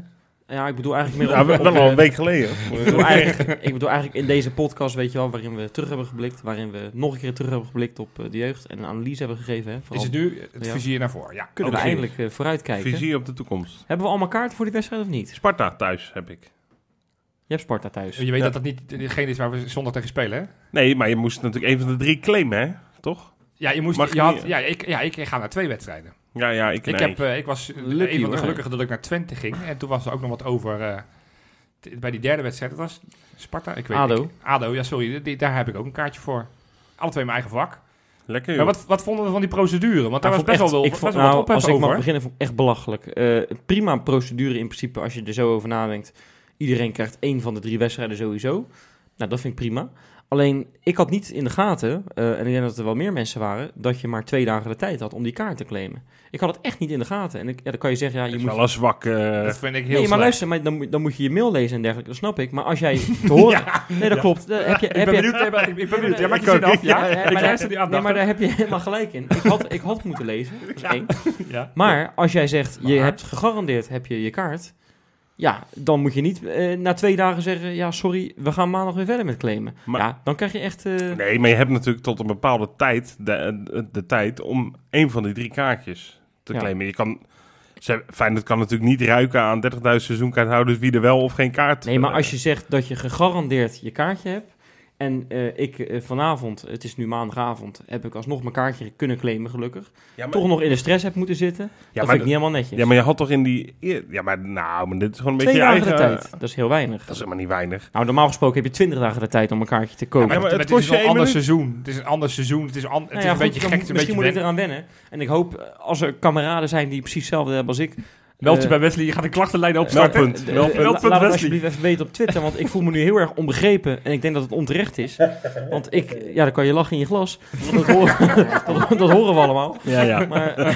B: Ja, ik bedoel eigenlijk meer
A: Ja,
B: op-
A: wel al een week geleden.
B: Ik bedoel, eigenlijk, ik bedoel eigenlijk in deze podcast, weet je wel, waarin we terug hebben geblikt, waarin we nog een keer terug hebben geblikt op eh, de jeugd en een analyse hebben gegeven. Hè,
C: Is het nu het
B: Ja.
C: vizier naar voren? Ja.
B: kunnen we eindelijk eh, vooruitkijken.
A: Visie op de toekomst.
B: Hebben we allemaal kaarten voor die wedstrijd of niet?
A: Sparta thuis heb ik.
B: Je hebt Sparta thuis.
C: Je weet
A: Ja.
C: dat dat niet degene is waar we zondag tegen spelen, hè?
A: Nee, maar je moest natuurlijk een van de drie claimen, hè? Toch?
C: Ja, je moest,
A: Mag
C: je
A: niet-
C: had, ja, ik, ja, ik ga naar twee wedstrijden.
A: Ja, ja, ik,
C: Ik,
A: nee.
C: heb, eh, ik was
B: Lucky,
C: een van de gelukkigen dat ik naar Twente ging. En toen was er ook nog wat over... eh, t- bij die derde wedstrijd, dat was Sparta? Ik weet
B: ADO.
C: ik- ADO, ja, sorry. Die, daar heb ik ook een kaartje voor. Alle twee mijn eigen vak.
A: Lekker,
C: Maar
A: joh.
C: wat, wat vonden we van die procedure? Want daar
B: Nou,
C: was best wel,
B: echt-
C: wel,
B: ik
C: best
B: vond,
C: wel wat
B: nou, als ik
C: over.
B: mag beginnen, vond ik echt belachelijk. Eh, prima procedure in principe als je er zo over nadenkt. Iedereen krijgt één van de drie wedstrijden sowieso. Nou, dat vind ik prima. Alleen, ik had niet in de gaten, eh, en ik denk dat er wel meer mensen waren, dat je maar twee dagen de tijd had om die kaart te claimen. Ik had het echt niet in de gaten. En ik, ja, dan kan je zeggen, ja, je
A: is
B: moet...
A: wel een zwak... eh,
C: dat vind ik heel
B: Nee, maar luister, maar dan, moet- dan moet je je mail lezen en dergelijke, dat snap ik. Maar als jij te horen... Nee, dat klopt. Eh, heb je,
C: Ik
B: heb
C: ben
B: je,
C: benieuwd. Ik ben, ik ben benieuwd. Ja, je
A: Ik
C: zin
A: ook,
C: af. Ja,
B: Ja, ja,
C: ik
B: maar, daar,
C: luister die
B: nee, maar daar heb je helemaal gelijk in. Ik had, ik had moeten lezen, dat is één.
C: Ja.
B: Maar als jij zegt, je hebt gegarandeerd heb je je kaart... Ja, dan moet je niet eh, na twee dagen zeggen... Ja, sorry, we gaan maandag weer verder met claimen.
A: Maar-
B: ja, dan krijg je echt... eh,
A: Nee, maar je hebt natuurlijk tot een bepaalde tijd de, de, de tijd om één van die drie kaartjes te
B: Ja.
A: claimen. Je kan... Ze, Feyenoord kan natuurlijk niet ruiken aan 30.000 seizoenkaarthouders wie er wel of geen kaart...
B: Nee, maar
A: eh,
B: als je zegt dat je gegarandeerd je kaartje hebt... en eh, ik eh, vanavond, het is nu maandagavond... heb ik alsnog mijn kaartje kunnen claimen, gelukkig.
A: ja, maar,
B: Toch nog in de stress heb moeten zitten.
A: ja,
B: dat
A: maar,
B: vind ik niet helemaal netjes.
A: ja, maar je had toch in die... Ja, maar nou, maar dit is gewoon een
B: Twee
A: beetje je
B: dagen
A: eigen...
B: de tijd, dat is heel weinig.
A: Dat is helemaal niet weinig.
B: Nou, normaal gesproken heb je 20 dagen de tijd om een kaartje te
C: Ja,
B: kopen.
C: maar,
A: Ja, maar
C: het,
A: het
C: het
A: kost
C: is een ander
A: minuut.
C: seizoen. Het is een ander seizoen. Het is, an, het
B: Nou
C: is
B: ja,
C: een
B: goed,
C: beetje gek. Het is een
B: misschien
C: beetje
B: moet ik
C: wennen.
B: eraan wennen. En ik hoop, eh, als er kameraden zijn die precies hetzelfde hebben als ik...
C: Meld je
B: eh,
C: bij Wesley. Je gaat een klachtenlijn opstarten.
A: Meldpunt.
B: eh,
A: Meldpunt.
C: Meldpunt
B: laat het alsjeblieft even weten op Twitter, want ik voel me nu heel erg onbegrepen. En ik denk dat het onterecht is. Want ik, ja, dan kan je lachen in je glas. Dat horen, dat, dat horen we allemaal.
A: Ja, ja.
B: Maar, eh,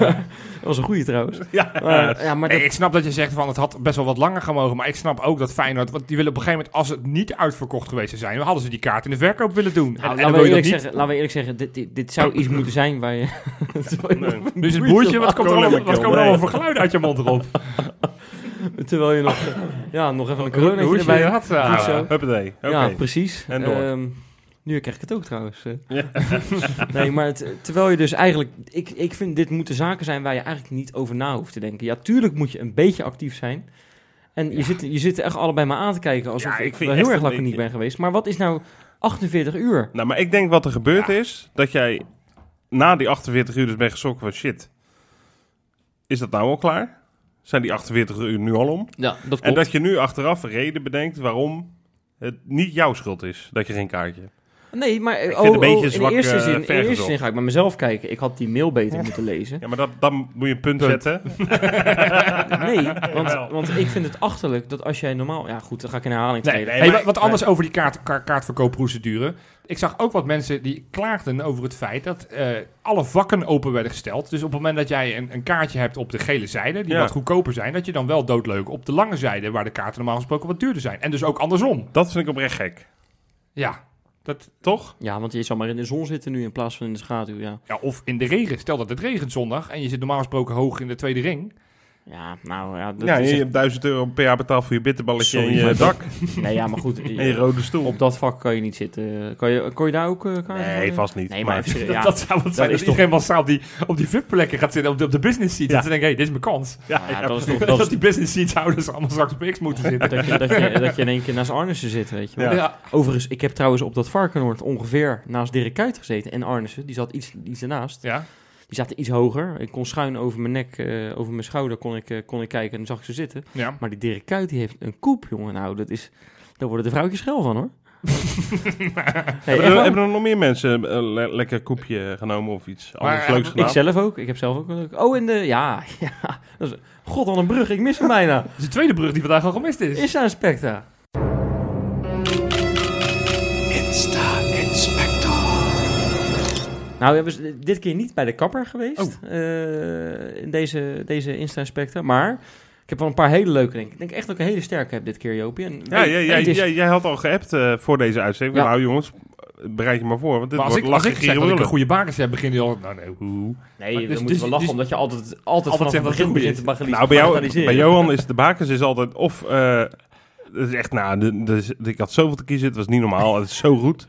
B: dat was een goeie trouwens.
A: ja.
B: Maar, ja, maar dat,
C: ik snap dat je zegt van het had best wel wat langer gemogen. Maar ik snap ook dat Feyenoord... Want die willen op een gegeven moment, als het niet uitverkocht geweest zou zijn... dan hadden ze die kaart in de verkoop willen doen.
B: nou,
C: en, en
B: laten, we eerlijk zeggen, laten we eerlijk zeggen, dit, dit, dit zou iets moeten zijn waar je...
A: Nee.
C: Dus het boertje, wat komt er allemaal, wat er
A: nee.
C: allemaal voor geluiden uit je mond erop?
B: Terwijl je nog, eh, ja, nog even een
C: Hoesje,
B: erbij
C: ja,
B: had.
C: ja.
B: Goed zo.
A: Huppatee. Oké.
B: Ja, precies.
A: En door.
B: Ehm, nu krijg ik het ook trouwens. eh.
A: Ja.
B: nee, maar het- terwijl je dus eigenlijk... Ik, ik vind dit moeten zaken zijn waar je eigenlijk niet over na hoeft te denken. Ja, tuurlijk moet je een beetje actief zijn. En je, zit, je zit echt allebei maar aan te kijken alsof
A: Ja, ik
B: ik, wel heel erg
A: beetje-
B: ben geweest. Maar wat is nou 48 uur?
A: Nou, maar ik denk wat er gebeurd is, dat jij na die 48 uur dus bent geschrokken van shit. Is dat nou al klaar? Zijn die 48 uur nu al om?
B: Ja, dat
A: En dat je nu achteraf een reden bedenkt waarom het niet jouw schuld is dat je geen kaartje hebt.
B: Nee, maar oh,
A: het een beetje
B: oh, in,
A: zwak,
B: de eerste
A: eh,
B: zin, in de eerste
A: vergezocht.
B: zin ga ik bij mezelf kijken. Ik had die mail beter moeten lezen.
A: Ja, maar dat, dan moet je een punt,
C: Punt.
A: zetten.
B: Nee, want, want ik vind het achterlijk dat als jij normaal... Ja goed, dan ga ik in herhaling
C: Nee,
B: treden.
A: nee,
C: hey,
A: maar-
C: wat- anders over die kaart, ka- kaartverkoopprocedure. Ik zag ook wat mensen die klaagden over het feit dat eh, alle vakken open werden gesteld. Dus op het moment dat jij een, een kaartje hebt op de gele zijde, die
A: Ja.
C: wat goedkoper zijn, dat je dan wel doodleuk op de lange zijde, waar de kaarten normaal gesproken wat duurder zijn. En dus ook andersom.
A: Dat vind ik oprecht gek.
C: Ja, dat,
A: Toch?
B: Ja, want je zal maar in de zon zitten nu in plaats van in de schaduw, ja.
C: ja, of in de regen. Stel dat het regent zondag en je zit normaal gesproken hoog in de tweede ring.
B: Ja, nou ja, dat
A: ja, je hebt 1000 euro per jaar betaald voor je bitterballetje
B: Sorry,
A: en je dak
B: Nee, ja, maar goed.
A: en je rode stoel.
B: Op dat vak kan je niet zitten. Kan je, kon je daar ook eh kaarten
A: Nee,
B: voor?
A: vast niet.
B: Nee, maar even ja.
C: dat zou wat zijn.
B: is
C: Dat iedereen massaal op die, op die VIP-plekken gaat zitten, op de, op de business seat.
A: Ja.
C: Dat ze denken, hé, dit is mijn kans.
A: ja,
B: Ja,
A: ja,
B: dat is toch...
C: Dat,
B: Dat is,
C: die business seats houders allemaal straks op X moeten zitten.
B: dat, je, dat, je, dat je in één keer naast Arnissen zit, weet je wel.
A: Ja.
C: Ja.
B: Overigens, ik heb trouwens op dat Varkenoord ongeveer naast Dirk Kuyt gezeten. En Arnissen, die zat iets, iets ernaast.
C: ja.
B: Die zaten iets hoger. Ik kon schuin over mijn nek, eh, over mijn schouder kon ik, eh, kon ik kijken en dan zag ik ze zitten.
C: ja.
B: Maar die Dirk Kuyt, die heeft een koep, jongen. Nou, dat is... Daar worden de vrouwtjes schel van, hoor. Hey,
A: Hebben, er, hebben er nog meer mensen een le- lekker koepje genomen of iets anders
C: eh,
A: leuks
B: Ik
A: gedaan?
B: zelf ook. Ik heb zelf ook Oh, en de... Ja, ja. Dat is, God, al een brug. Ik mis hem bijna.
C: Dat is de tweede brug die vandaag al gemist is.
B: Is daar Specta? Nou, we hebben dit keer niet bij de kapper geweest.
C: Oh.
B: eh, in deze, deze Insta-inspector. Maar Ik heb wel een paar hele leuke, denk ik. Ik denk echt dat ik een hele sterke heb dit keer, Jopie. En
A: Ja,
B: weet-
A: jij, jij,
B: eens-
A: jij, jij had al geappt eh, voor deze uitzending.
B: Ja.
A: Nou jongens, bereid je maar voor. Want dit
C: Maar als
A: wordt
C: ik, als
A: lachen,
C: ik zeg dat ik een goede bakens heb, begin je al... Nou nee, hoe?
B: Nee,
C: Maar
B: dan
C: dus-
B: moeten
C: dus-
B: we lachen,
C: dus-
B: omdat je altijd, altijd vanaf
C: zegt
B: het
C: dat het
B: begin
C: goed
B: begint te bagatelis-
A: Nou, bij, jou, bij Johan is de bakens is altijd of... eh, dat is echt, nou, ik had zoveel te kiezen, het was niet normaal, het is zo goed.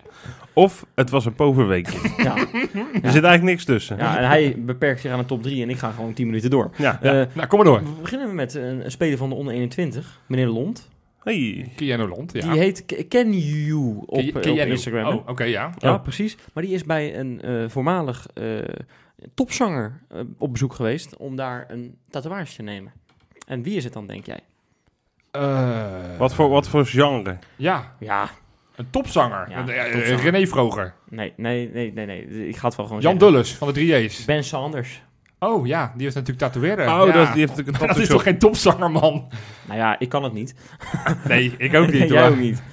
A: Of het was een poverweekje.
B: Ja.
A: Er zit eigenlijk niks tussen.
B: ja, en hij beperkt zich aan de top 3 en ik ga gewoon 10 minuten door.
A: Ja.
B: Eh,
C: Nou, kom maar door.
B: we beginnen met een, een speler van de onder 21, meneer Lond.
A: Hey.
C: Keanu Lond, ja.
B: Die heet Ken You op,
C: Ken-
B: eh,
C: ken
B: op? Instagram.
C: Oh, oké, ja.
B: Ja,
A: Oh.
B: precies. Maar die is bij een eh, voormalig eh, topzanger op bezoek geweest om daar een tatoeage te nemen. En wie is het dan, denk jij?
C: Eh,
A: Wat, voor, wat voor genre?
C: Ja,
B: Ja,
C: een topzanger.
B: Ja,
C: Een, eh,
B: topzanger.
C: René Vroger.
B: nee, nee, nee, nee, nee. Ik ga het wel gewoon
C: Jan
B: zeggen.
C: Dulles van de 3J's.
B: Ben Sanders.
C: Oh ja, die heeft natuurlijk tatoeëren.
A: Oh,
C: ja.
A: dat, die heeft natuurlijk een
C: dat is toch geen topzanger, man?
B: Nou ja, ik kan het niet.
C: Nee, ik ook niet,
B: Jij
C: hoor.
B: ook niet.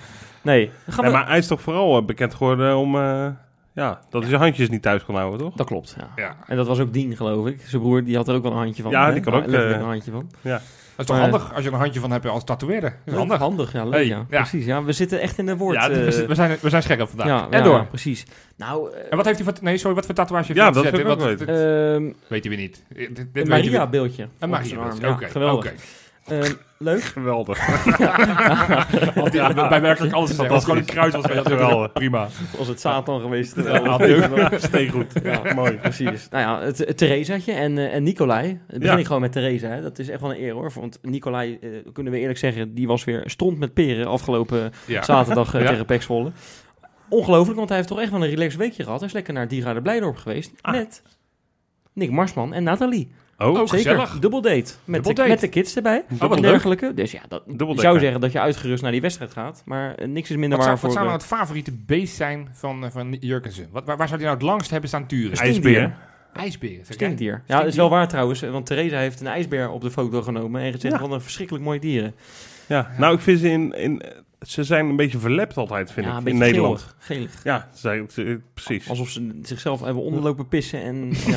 B: Nee, dan gaan
A: Nee,
B: we...
A: maar hij is toch vooral eh, bekend geworden om... eh, ja, dat hij zijn handjes niet thuis kon houden, toch?
B: Dat klopt, ja.
C: Ja,
B: En dat was ook Dien, geloof ik. Zijn broer, die had er ook wel een handje van.
A: Ja,
B: hè?
A: die kan ook, eh,
B: een handje van.
C: dat is toch
B: Maar-
C: handig als je een handje van hebt als tatoeëren. Dat is
B: Leuk,
C: handig.
B: handig, ja, leuk,
C: Hey,
B: ja.
C: ja.
B: Precies, ja. We zitten echt in de woord.
C: Ja,
B: eh,
C: we, we zijn, we zijn scherp vandaag.
B: ja,
C: en
B: ja,
C: door.
B: precies. Nou, eh,
C: En wat heeft hij voor... Nee, sorry, wat voor tatoeage heeft
A: Ja, dat ook
C: Wat-
A: weten.
C: dit-
B: ehm,
C: weet hij weer niet. Dit, dit
B: een
C: weten we-
B: Maria-beeldje.
C: Een
B: op zijn
C: Maria.
B: arm.
C: Oké,
B: Ja. Ehm, leuk.
A: Geweldig.
C: Had hij bij werkelijk alles gezegd. Als het gewoon een kruis was,
A: Geweldig.
C: prima.
B: Was het Satan geweest.
C: Ja, ook.
A: Steengoed.
B: Ja.
A: Mooi.
B: Precies. Nou ja, het, het Theresaatje en, eh, en Nicolai. Dan begin
A: Ja.
B: ik gewoon met Theresa. Hè. Dat is echt wel een eer hoor. Want Nicolai, eh, kunnen we eerlijk zeggen, die was weer stront met peren afgelopen
C: Ja.
B: zaterdag eh,
C: Ja.
B: tegen Pek Zwolle. Ongelooflijk, want hij heeft toch echt wel een relaxed weekje gehad. Hij is lekker naar Dira de Blijdorp geweest.
A: Ah.
B: Met Nick Marsman en Nathalie.
A: Oh,
C: Oh,
B: Zeker.
C: gezellig.
B: Dubbel date. Met,
C: Dubbel
B: de,
C: date.
B: met de kids erbij.
C: wat
B: en
C: leuk.
B: dergelijke. Dus ja, dat,
A: Dubbel
B: ik
A: date,
B: zou
A: ja.
B: zeggen dat je uitgerust naar die wedstrijd gaat. Maar eh, niks is minder
C: Wat
B: waar
C: zou, wat
B: voor...
C: zou nou
B: eh,
C: het favoriete beest zijn van, eh, van Jurkensen? Wat, waar, waar zou hij nou het langst hebben staan turen?
A: ijsbeer.
C: IJsbeer.
B: Stinkdier. Ja, dat is wel waar trouwens. Want Theresa heeft een ijsbeer op de foto genomen. En gezegd
A: Ja.
B: van een verschrikkelijk mooi dieren.
A: Ja, nou, ik vind ze in, in... Ze zijn een beetje verlept altijd, vind
B: ja,
A: ik,
B: een
A: in Nederland.
B: geelig. geelig.
A: Ja, ze precies.
B: Alsof ze zichzelf hebben onderlopen pissen. En,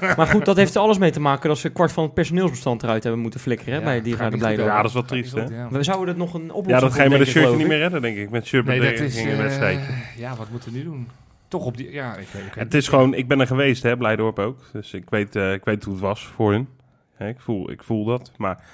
B: ja. maar goed, dat heeft er alles mee te maken dat ze kwart van het personeelsbestand eruit hebben moeten flikkeren hè,
C: Ja,
B: bij
C: niet goed,
B: Blijdorp.
A: Ja, dat is wel triest, hè?
C: ja.
B: We zouden er nog een oplossing
A: Ja, dat ga je met een shirtje niet meer redden, denk ik. Met shirt
C: Nee,
A: met
C: dat is...
A: in een wedstrijd.
C: eh, ja, wat moeten we nu doen? Toch op die... Ja, ik, weet- ik
A: Het is gewoon, ik ben er geweest, hè, Blijdorp ook. Dus ik weet, eh, ik weet hoe het was voor hun. Hè, ik, voel, ik voel dat. Maar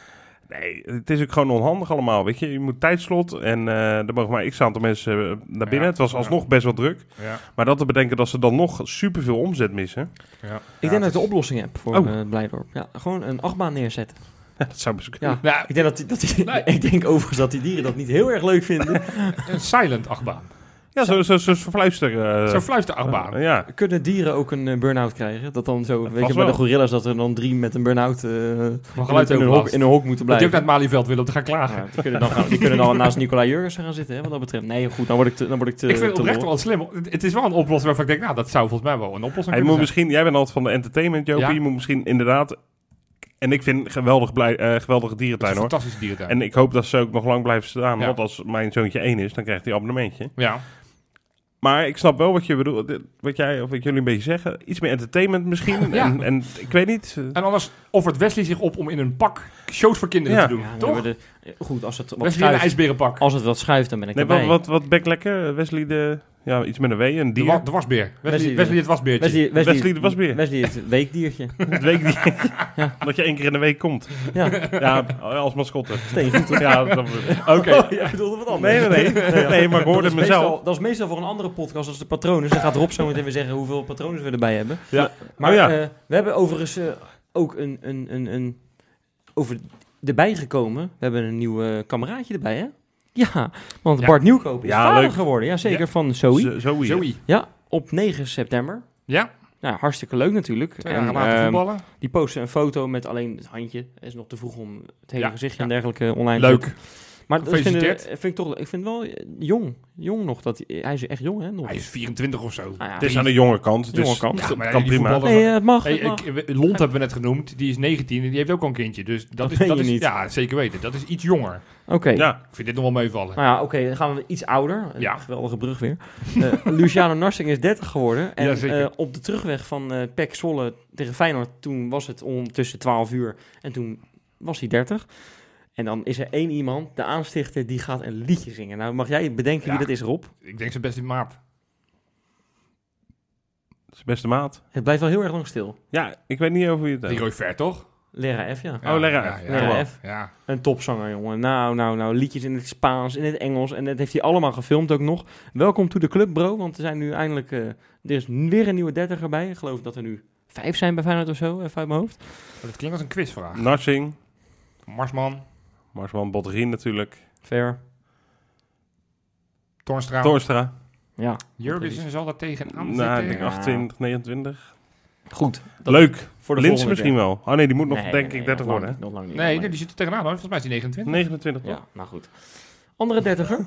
A: nee, het is ook gewoon onhandig allemaal. Weet je, je moet tijdslot en eh er mogen maar x aantal mensen eh, naar binnen.
C: Ja,
A: het was
C: ja.
A: alsnog best wel druk.
C: Ja,
A: Maar dat te bedenken dat ze dan nog superveel omzet missen.
C: ja.
B: Ik
C: Ja,
B: denk dat ik de oplossing heb voor
A: Oh.
B: eh, Blijdorp. Ja, gewoon een achtbaan neerzetten.
A: dat zou best kunnen.
B: Ja.
C: Ja,
B: Ik denk, dat die, dat die,
C: Nee.
B: ik denk overigens dat die dieren dat niet heel erg leuk vinden.
C: een silent achtbaan.
A: Ja, zo, zo, zo, zo fluisteren. eh,
C: Zo'n fluisterachtbaan.
A: eh, ja.
B: Kunnen dieren ook een eh, burn-out krijgen? Dat dan zo, weet je, bij de gorilla's dat er dan drie met een burn-out eh, in, een hok, in een hok moeten
C: Dat je ook
B: blijven.
C: naar het Malieveld wil om te gaan klagen.
B: Ja, die, kunnen dan, gaan- die kunnen dan naast Nicolai Jurgensen gaan zitten, hè, wat dat betreft. Nee, goed, dan word ik te, dan word ik te,
C: ik vind het oprecht wel slim. Het- Het is wel een oplossing waarvan ik denk, nou, dat zou volgens mij wel een oplossing
A: Hij moet
C: zijn.
A: misschien, jij bent altijd van de entertainment, Jopie.
C: Ja.
A: Je moet misschien inderdaad... En ik vind geweldig blij, eh, geweldige dierentuin,
C: een
A: hoor.
C: fantastische dierentuin.
A: En ik hoop dat ze ook nog lang blijven staan.
C: Ja.
A: Want als mijn zoontje één is, dan krijgt hij een abonnementje.
C: ja.
A: Maar ik snap wel wat je bedoelt. Wat jij of wat jullie een beetje zeggen. Iets meer entertainment misschien.
C: Ja.
A: En, en ik weet niet. eh,
C: En anders offert Wesley zich op om in een pak shows voor kinderen
A: Ja.
C: te doen.
B: Ja,
C: toch?
B: de- goed, als het wat
C: Wesley in een
B: schuift,
C: ijsberenpak.
B: als het wat schuift, dan ben ik
A: Nee,
B: erbij.
A: wat, wat, wat bek lekker. Wesley de... Ja, iets met een W. Een
C: De,
A: dier.
C: wa- de wasbeer. Wesley, het wasbeertje.
B: Wesley, Wesley,
A: Wesley de wasbeer.
B: Wesley het weekdiertje.
A: Het weekdier. Dat je één keer in de week komt.
B: Ja,
A: Ja, als mascotte. Ja, dat,
C: Oké.
B: Oh, jij bedoelde wat anders.
A: nee, nee, nee. Nee, maar ik hoorde
B: dat
A: het
B: is meestal,
A: mezelf.
B: dat is meestal voor een andere podcast als de patronen. Dan gaat Rob zo meteen weer zeggen hoeveel patronen we erbij hebben.
C: Ja.
B: Maar
A: Oh ja.
B: eh, we hebben overigens eh, ook een, een, een, een over erbij gekomen. We hebben een nieuw eh, kameraadje erbij, hè? Ja, want
C: Ja.
B: Bart Nieuwkoop is
A: Ja,
B: vader
A: leuk.
B: geworden. Ja, zeker
C: Ja.
B: van Zoe.
A: Zo- Zoe.
C: Zoe.
B: Ja, op 9 september.
C: Ja,
B: Nou, hartstikke leuk natuurlijk.
C: twee later
B: ehm,
C: voetballen.
B: die postte een foto met alleen het handje. Het is nog te vroeg om het hele
C: Ja,
B: gezichtje
C: ja.
B: en dergelijke online te
C: Leuk.
B: Maar dat vind, ik- vind ik toch, ik vind wel eh, jong, jong nog. Dat, hij hij is echt jong, hè? Nog.
C: Hij is 24 of zo.
B: Ja,
A: Het is aan de jonge kant. Dus
B: Jonge kant.
C: Ja, maar
A: kan prima.
B: Nee, eh, het mag.
C: Hey,
B: het mag.
C: ik, we- Lont hebben we net genoemd. Die is 19 en die heeft ook al een kindje. Dus dat,
B: Dat
C: is, dat is
B: niet.
C: Ja, zeker weten. Dat is iets jonger.
B: Oké.
A: Ja,
C: Ik vind dit nog wel meevallen.
B: Nou ja, oké, dan gaan we iets ouder.
C: Ja.
B: geweldige brug weer. Eh, Luciano Narsing is 30 geworden. En
C: Ja,
B: eh, op de terugweg van eh PEC Zwolle tegen Feyenoord, toen was het ondertussen 12 uur. En toen was hij 30. En dan is er één iemand, de aanstichter, die gaat een liedje zingen. Nou, mag jij bedenken
C: Ja.
B: wie dat is, Rob?
C: Ik denk zijn beste maat.
A: De beste maat.
B: Het blijft wel heel erg lang stil.
A: Ja, ik weet niet over wie het
C: Die
A: is.
C: Roy Ver, toch?
B: Lera F, ja.
A: Oh, Lera
C: ja,
A: F.
C: ja.
B: F.
C: Ja.
B: Een topzanger, jongen. Nou, nou, nou. Liedjes in het Spaans, in het Engels. En dat heeft hij allemaal gefilmd ook nog. Welkom to the club, bro. Want er zijn nu eindelijk... eh, er is weer een nieuwe dertiger bij. Ik geloof dat er nu vijf zijn bij Feyenoord of zo, even uit mijn hoofd.
C: Dat klinkt als een quizvraag.
A: Narsing,
C: Marsman,
A: Marsman Botterien natuurlijk.
B: Fair.
C: Toornstra.
A: Torstra.
B: Ja,
C: Jurgensen zal daar tegenaan
A: Nou, ik
C: zitten.
A: denk 28, 29.
B: goed.
A: Leuk.
B: Voor de
A: Linse misschien
B: keer.
A: wel. Oh nee, die moet nog
B: Nee,
A: denk
B: nee,
A: ik 30
B: nog lang
A: worden.
B: niet, nog lang niet,
C: Nee, die zit er tegenaan hoor. Volgens mij is die 29.
A: 29
B: niet.
A: toch?
B: Ja, nou goed. Andere dertiger?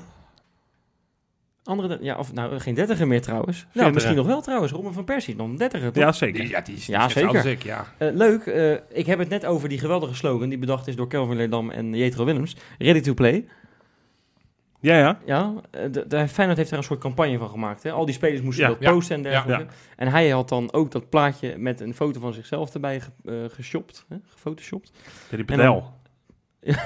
B: Andere, der- ja, of nou, geen dertiger meer trouwens. Nou, misschien nog wel trouwens. Robin van Persie, dan dertiger, toch?
A: Ja, zeker.
C: Die, ja, die is, die
B: Ja, zeker.
C: als ik, ja.
B: Eh, leuk, eh, ik heb het net over die geweldige slogan die bedacht is door Kelvin Leerdam en Jetro Willems. Ready to play.
A: Ja, ja.
B: Ja, eh, de, de Feyenoord heeft daar een soort campagne van gemaakt. Hè? Al die spelers moesten
A: Ja,
B: dat
C: ja,
B: posten en dergelijke.
A: ja.
B: En hij had dan ook dat plaatje met een foto van zichzelf erbij ge, eh, geshopt, hè? gefotoshopt.
A: Ja, die
B: En
A: pedel.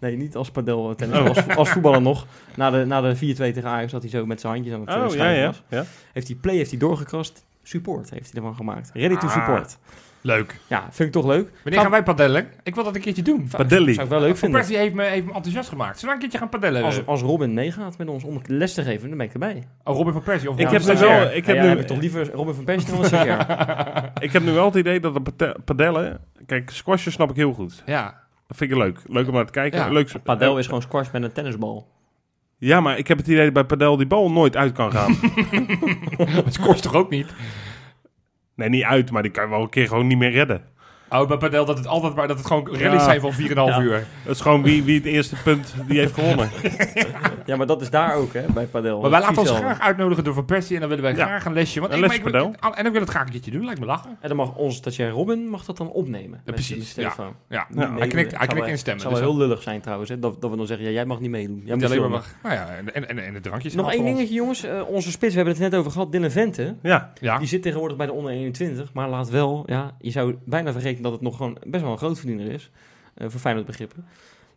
B: Nee, niet als padel tennis,
A: Oh.
B: als, als voetballer nog. Na de, na de 4-2 tegen Ajax dat hij zo met zijn handjes aan het eh,
A: Oh, ja,
B: schrijven
A: ja. ja.
B: Heeft hij play, heeft hij doorgekrast. Support heeft hij ervan gemaakt. Ready to
A: Ah.
B: support.
C: Leuk.
B: Ja, vind ik toch leuk.
C: Wanneer gaan wij padellen? Ik wil dat een keertje doen.
A: Padelli.
B: Zou ik wel leuk
C: Van
B: vinden.
C: Persie heeft me, heeft me enthousiast gemaakt. Zullen we een keertje gaan padellen?
B: Als, als Robin meegaat met ons om les te geven, dan ben ik erbij.
C: oh, Robin van Persie. Of
A: Ik heb nu wel, ik heb
B: ja,
A: nu,
B: heb ik toch liever Robin van Persie dan een
A: ik heb nu wel het idee dat de padellen... Kijk, squashen snap ik heel goed.
C: Ja.
A: Dat vind ik leuk. Leuk om naar te kijken.
C: Ja.
A: Leuk,
B: Padel is gewoon squash met een tennisbal.
A: Ja, maar ik heb het idee dat bij padel die bal nooit uit kan gaan.
C: Het kost toch ook niet?
A: nee, niet uit, maar die kan je wel een keer gewoon niet meer redden.
C: Oh, bij padel dat het altijd maar dat het gewoon rallies
A: Ja.
C: zijn van 4,5
B: Ja.
C: uur.
A: Het is gewoon wie, wie het eerste punt die heeft gewonnen.
B: Ja, maar dat is daar ook, hè, bij padel.
C: Maar wij laten ons graag uitnodigen door Van Persie en dan willen wij
A: Ja.
C: graag een lesje. Want
A: Een lesje padel.
C: En ik wil het graag een keertje doen, lijkt me lachen.
B: En dan mag onze stagiair Robin mag dat dan opnemen. met
C: precies. Ja,
A: Ja.
C: hij knikt, hij knikt instemmen.
B: Het zou
C: dus
B: wel heel lullig zijn trouwens, hè, dat, dat we dan zeggen, ja, jij mag niet meedoen. Jij
C: niet
B: moet
C: alleen maar
B: filmen.
C: mag. Nou ja, en, en, en, en de drankjes.
B: Nog één
C: ons.
B: dingetje, jongens. Eh, onze spits, we hebben het net over gehad, Dylan Vente.
A: Ja,
C: Ja,
B: Die zit tegenwoordig bij de onder 21, maar laat wel, ja, je zou bijna vergeten dat het nog gewoon best wel een grootverdiener is. eh, voor Feyenoord begrippen.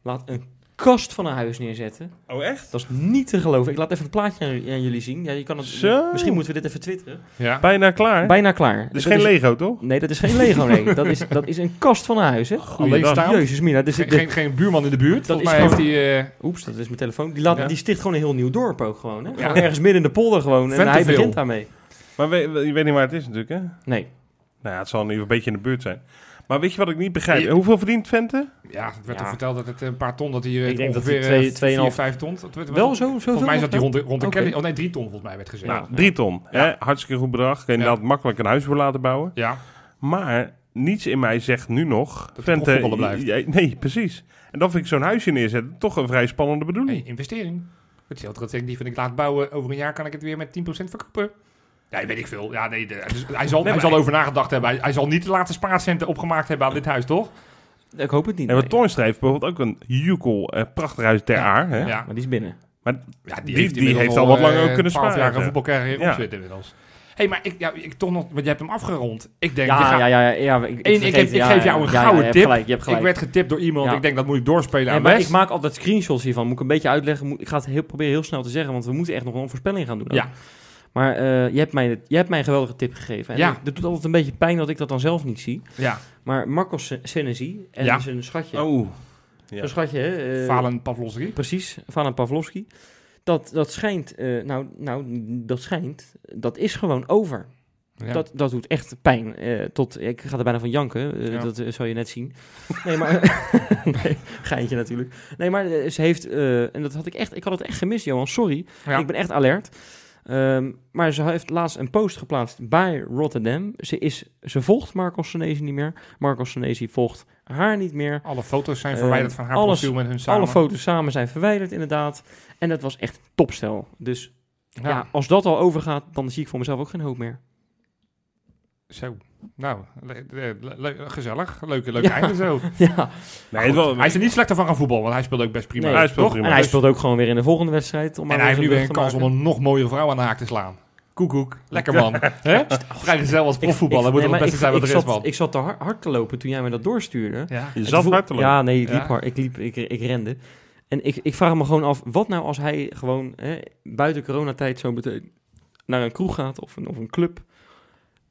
B: Laat een kast van een huis neerzetten.
A: Oh, echt?
B: Dat is niet te geloven. Ik laat even het plaatje aan, aan jullie zien. Ja, je kan het,
A: Zo.
B: Misschien moeten we dit even twitteren.
C: ja.
A: Bijna klaar.
B: Bijna klaar.
A: Het is
B: Dat
A: geen Lego, toch?
B: Nee, dat is geen Lego, nee. Dat is, dat is een kast van een huis, hè.
C: Alleen staan.
B: Jezus mina. Dus
C: Geen, geen, geen buurman in de buurt.
B: Dat is
C: mij heeft
B: gewoon-
C: hij... eh,
B: Oeps, dat is mijn telefoon. Die, laat,
A: Ja.
B: die sticht gewoon een heel nieuw dorp ook gewoon, hè. Gewoon ergens midden in de polder gewoon. En hij begint daarmee.
A: Maar we- we- je weet niet waar het is natuurlijk, hè?
B: Nee.
A: Nou ja, het zal geval een beetje in de buurt zijn. Maar weet je wat ik niet begrijp?
C: Je-
A: Hoeveel verdient Vente?
C: ja, het werd
B: Ja.
C: toch verteld dat het een paar ton, dat hij eh,
B: Ik denk dat
C: ongeveer
B: hij twee- tweeënhalf-
C: 4, 5 ton. Dat werd-
B: Wel zo, zo
C: Volgens mij zat hij rond de, rond de. Kelly... Oh nee, 3 ton volgens mij werd gezegd.
B: Ja.
A: Nou, drie ton.
C: Ja.
A: Hè? Hartstikke goed bedrag. Kun je
C: Ja.
A: inderdaad makkelijk een huis voor laten bouwen.
C: Ja,
A: Maar niets in mij zegt nu nog...
C: hij profvoetballer blijft.
A: nee, precies. En dan vind ik zo'n huisje neerzetten toch een vrij spannende bedoeling.
C: hey, investering. Hetzelfde dat ik die van ik laat bouwen. Over een jaar kan ik het weer met 10% verkopen. Ja, weet ik veel. Ja, nee, de- dus hij zal,
A: Nee,
C: hij zal over nagedacht hebben. Hij, hij zal niet de laatste spaarcenten opgemaakt hebben aan dit huis, toch?
B: Ik hoop het niet.
A: En
B: nee.
A: wat Toornstra heeft bijvoorbeeld ook een Jukel, eh, prachtig huis ter
C: Ja.
A: aar. Hè?
C: Ja.
B: Maar die is binnen.
A: Maar
C: Ja,
A: Die-
C: heeft,
A: die heeft al wat langer
C: eh,
A: kunnen
C: 12
A: sparen,
C: jaar een
A: ja.
C: voetbalcarrière
A: Ja.
C: opzet inmiddels. hey, maar ik, ja, ik toch nog, want je hebt hem afgerond. Ik denk,
B: Ja,
C: je gaat-
B: ja, ja, ja, ja. Ik, ik,
C: Eén, ik,
B: vergeet-
C: heb- ik
B: ja,
C: geef
B: ja,
C: jou een
B: ja, ja,
C: gouden
B: je hebt
C: tip.
B: Gelijk, je hebt gelijk.
C: ik werd getipt door iemand.
B: Ja.
C: Ik denk, dat moet ik doorspelen
B: Nee,
C: aan
B: maar ik maak altijd screenshots hiervan. Moet ik een beetje uitleggen. Moet, ik ga het heel, proberen heel snel te zeggen, want we moeten echt nog een voorspelling gaan doen. ook.
C: Ja.
B: Maar eh, je, hebt mij, je hebt mij een geweldige tip gegeven. En
C: Ja.
B: het, doet altijd een beetje pijn dat ik dat dan zelf niet zie.
C: Ja,
B: Maar Marcos Senesi en
C: Ja.
B: zijn schatje.
A: Oh, ja.
B: Zijn schatje, hè? eh,
C: Valen Pavlovski.
B: Precies, Valen Pavlovski. Dat, dat schijnt, eh, nou, nou, dat schijnt, dat is gewoon over.
C: Ja.
B: Dat, dat doet echt pijn. eh, tot, ik ga er bijna van janken,
C: Ja.
B: dat zal je net zien. Nee, maar, nee, geintje natuurlijk. Nee, maar ze heeft, eh, en dat had ik echt, ik had het echt gemist, Johan, sorry.
C: Ja.
B: Ik ben echt alert. Ehm, maar ze heeft laatst een post geplaatst bij Rotterdam. Ze, is, ze volgt Marcos Senesi niet meer. Marcos Senesi volgt haar niet meer.
C: Alle foto's zijn verwijderd van haar
B: alles-
C: profiel met hun samen.
B: Alle foto's samen zijn verwijderd, inderdaad. En dat was echt topstel. Dus ja.
C: Ja,
B: als dat al overgaat, dan zie ik voor mezelf ook geen hoop meer.
C: zo. Nou, le- le- le- le- gezellig. Leuke, leuke
B: Ja.
C: einde zo.
B: ja.
A: Nee, wel,
C: Hij is er niet slechter van gaan voetballen, want hij speelt ook best prima.
B: Nee,
A: hij speelt
C: toch?
A: prima.
B: En hij speelt ook gewoon weer in de volgende wedstrijd. Om
C: En
B: maar
C: hij heeft nu weer een kans om een nog mooiere vrouw aan de haak te slaan. Koekoek. Lekker man. Hè? Vrijgezel als profvoetballer. Moet
B: nee,
C: wel het
B: maar
C: beste zijn wat
B: ik,
C: er is,
B: ik zat,
C: man.
B: ik zat te hard, hard te lopen toen jij me dat doorstuurde.
C: Ja.
A: Je zat hard te lopen.
B: Ja, nee, ik liep
C: Ja.
B: hard. Ik, liep, ik, ik rende. En ik, ik vraag me gewoon af, wat nou als hij gewoon hè, buiten coronatijd zo meteen naar een kroeg gaat of een, of een club.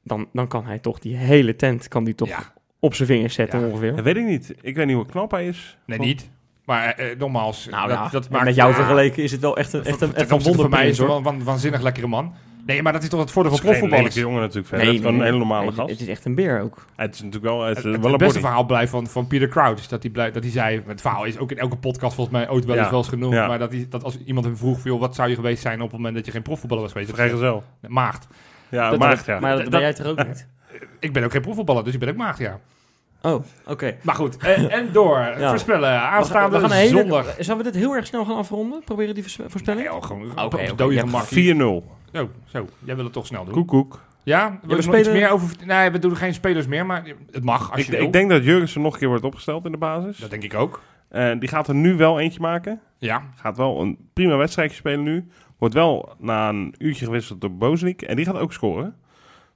B: Dan, dan kan hij toch die hele tent kan die toch
C: Ja.
B: op zijn vingers zetten
C: Ja.
B: ongeveer.
A: Dat weet ik niet. Ik weet niet hoe knap hij is.
C: Nee, niet. Maar eh, nogmaals,
B: Nou
C: dat,
B: ja,
C: dat maakt...
B: met jou
C: ja,
B: vergeleken is het wel echt een, echt een, echt een
C: opzichte van mij is het
B: hoor.
C: wel een waanzinnig lekkere man. Nee, maar dat is toch het voordeel
A: Het
C: van
A: is geen lelijke
C: profvoetballers.
A: jongen natuurlijk verder. het is gewoon een hele normale
B: nee,
A: gast.
B: Het is echt een beer ook.
A: Het is natuurlijk wel, het is
C: Het, het
A: wel een
C: beste
A: body.
C: verhaal blijft van, van Peter Crouch. is Dat hij, dat hij zei, het verhaal is ook in elke podcast volgens mij ooit wel eens
A: Ja.
C: wel eens genoemd.
A: Ja.
C: Maar dat, hij, dat als iemand hem vroeg, joh, wat zou je geweest zijn op het moment dat je geen profvoetballer was geweest?
A: Vrijgezel.
C: Maagd.
A: Ja,
B: Dat-
A: maagd, ja.
B: Maar dat ben jij toch ook niet?
C: Ik ben ook geen profvoetballer, dus ik ben ook maagd, ja.
B: Oh, oké.
C: Maar goed, en, en door.
B: Ja.
C: Voorspellen,
B: We gaan-
C: aanstaande
B: we gaan een hele-
C: zondag.
B: Zullen we dit heel erg snel gaan afronden? Proberen die voorspe- voorspelling?
C: Nee, gewoon dode
B: ja,
C: gemak.
A: 4-0.
C: Zo, zo. Jij wil het toch snel doen.
A: Koek, koek.
C: Ja? Wil
B: we
C: nog
B: spelen-
C: iets meer over... Nee, we doen geen spelers meer, maar het mag als
A: Ik,
C: je wil.
A: ik denk dat Jurgensen nog een keer wordt opgesteld in de basis.
C: Dat denk ik ook.
A: Eh, die gaat er nu wel eentje maken.
C: Ja.
A: Gaat wel een prima wedstrijdje spelen nu. Wordt wel na een uurtje gewisseld door Boznik. En die gaat ook scoren.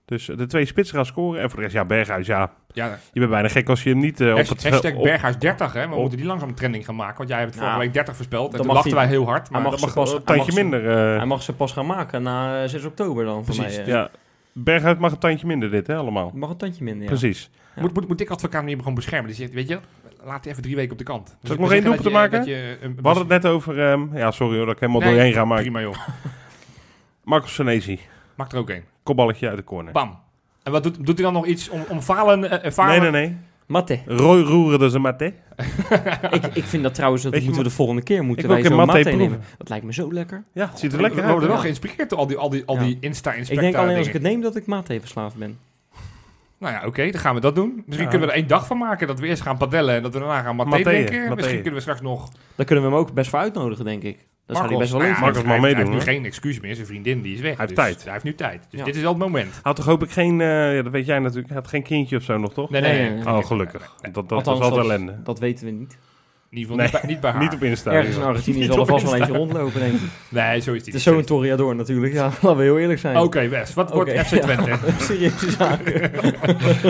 A: Dus de twee spitsen gaan scoren. En voor de rest, ja, Berghuis, ja.
C: ja.
A: Je bent bijna gek als je hem niet eh, op
C: Hashtag,
A: het...
C: hashtag
A: op-
C: Berghuis 30, hè. We
A: op-
C: moeten die langzaam trending gaan maken. Want jij hebt het vorige
B: Nou,
C: week 30 voorspeld. En
B: dan
C: toen
B: mag
C: lachten
B: hij-
C: wij heel hard. Maar
B: mag
C: dat
B: ze
C: mag
B: pas-
A: een
B: hij
A: tandje
B: mag ze-
A: minder. eh,
B: Hij mag ze pas gaan maken na eh, 6 oktober dan, voor
C: Precies,
B: mij. eh.
A: ja. Berghuis mag een tandje minder dit, hè, allemaal.
B: Mag een tandje minder, ja.
A: Precies.
B: Ja.
C: Moet, moet, moet ik advocaat me gewoon beschermen? Die zegt, weet je, laat die even drie weken op de kant. Dus
A: Zal ik
C: we
A: nog één doelpunt
C: je-
A: maken?
C: dat je een-
A: We hadden het net over... ehm, ja, sorry hoor, dat ik helemaal
C: Nee,
A: doorheen ga. Maar
C: Prima joh.
A: Marcus Senesi.
C: Maak er ook één.
A: Kopballetje uit de corner.
C: Bam. En wat doet, doet hij dan nog iets om, om falen? falen?
A: Nee, nee, nee.
B: Matte.
A: Roy roeren, dat is een matte.
B: ik, ik vind dat trouwens, dat moeten we de volgende keer moeten wij
A: ook in
B: zo
A: Matte
B: Matte
A: proeven.
B: nemen. Dat lijkt me zo lekker.
A: Ja, het ziet er
C: We
A: lekker uit.
C: worden wel geïnspireerd door al die, al die, al
B: Ja.
C: die
B: Ik denk alleen als ik het neem dat ik Matte verslaafd ben.
C: Nou ja, oké, dan gaan we dat doen. Misschien
A: Ja.
C: kunnen we er één dag van maken. Dat we eerst gaan padellen en dat we daarna gaan drinken.
A: mathé.
C: Misschien kunnen we straks nog...
B: Daar kunnen we hem ook best voor uitnodigen, denk ik. Dat zou hij best wel
C: nou
B: leuk
C: ja,
A: Marcos
B: vinden.
A: mag
C: hij,
A: meedoen,
C: Hij heeft nu geen excuus meer. Zijn vriendin die is weg.
A: Hij heeft
C: dus
A: tijd.
C: Hij heeft nu tijd. Dus
B: Ja.
C: dit is wel het moment.
A: Had toch hoop ik geen... eh, ja, dat weet jij natuurlijk. Hij had geen kindje of zo nog, toch?
C: Nee, nee.
B: Nee,
C: nee,
B: nee,
C: nee.
A: Oh, gelukkig. Dat, dat was altijd ellende.
B: Dat weten we niet.
C: In ieder geval niet, bij, niet bij haar.
A: Niet op Insta.
B: Ergens in Argentinië zal er vast wel eentje rondlopen, denk ik.
C: Nee, zo is die
B: Het is zo'n Toriador natuurlijk. Ja, laten we heel eerlijk zijn.
C: Oké, Wes. Wat wordt FC Twente?
B: ja. Serieuze zaken.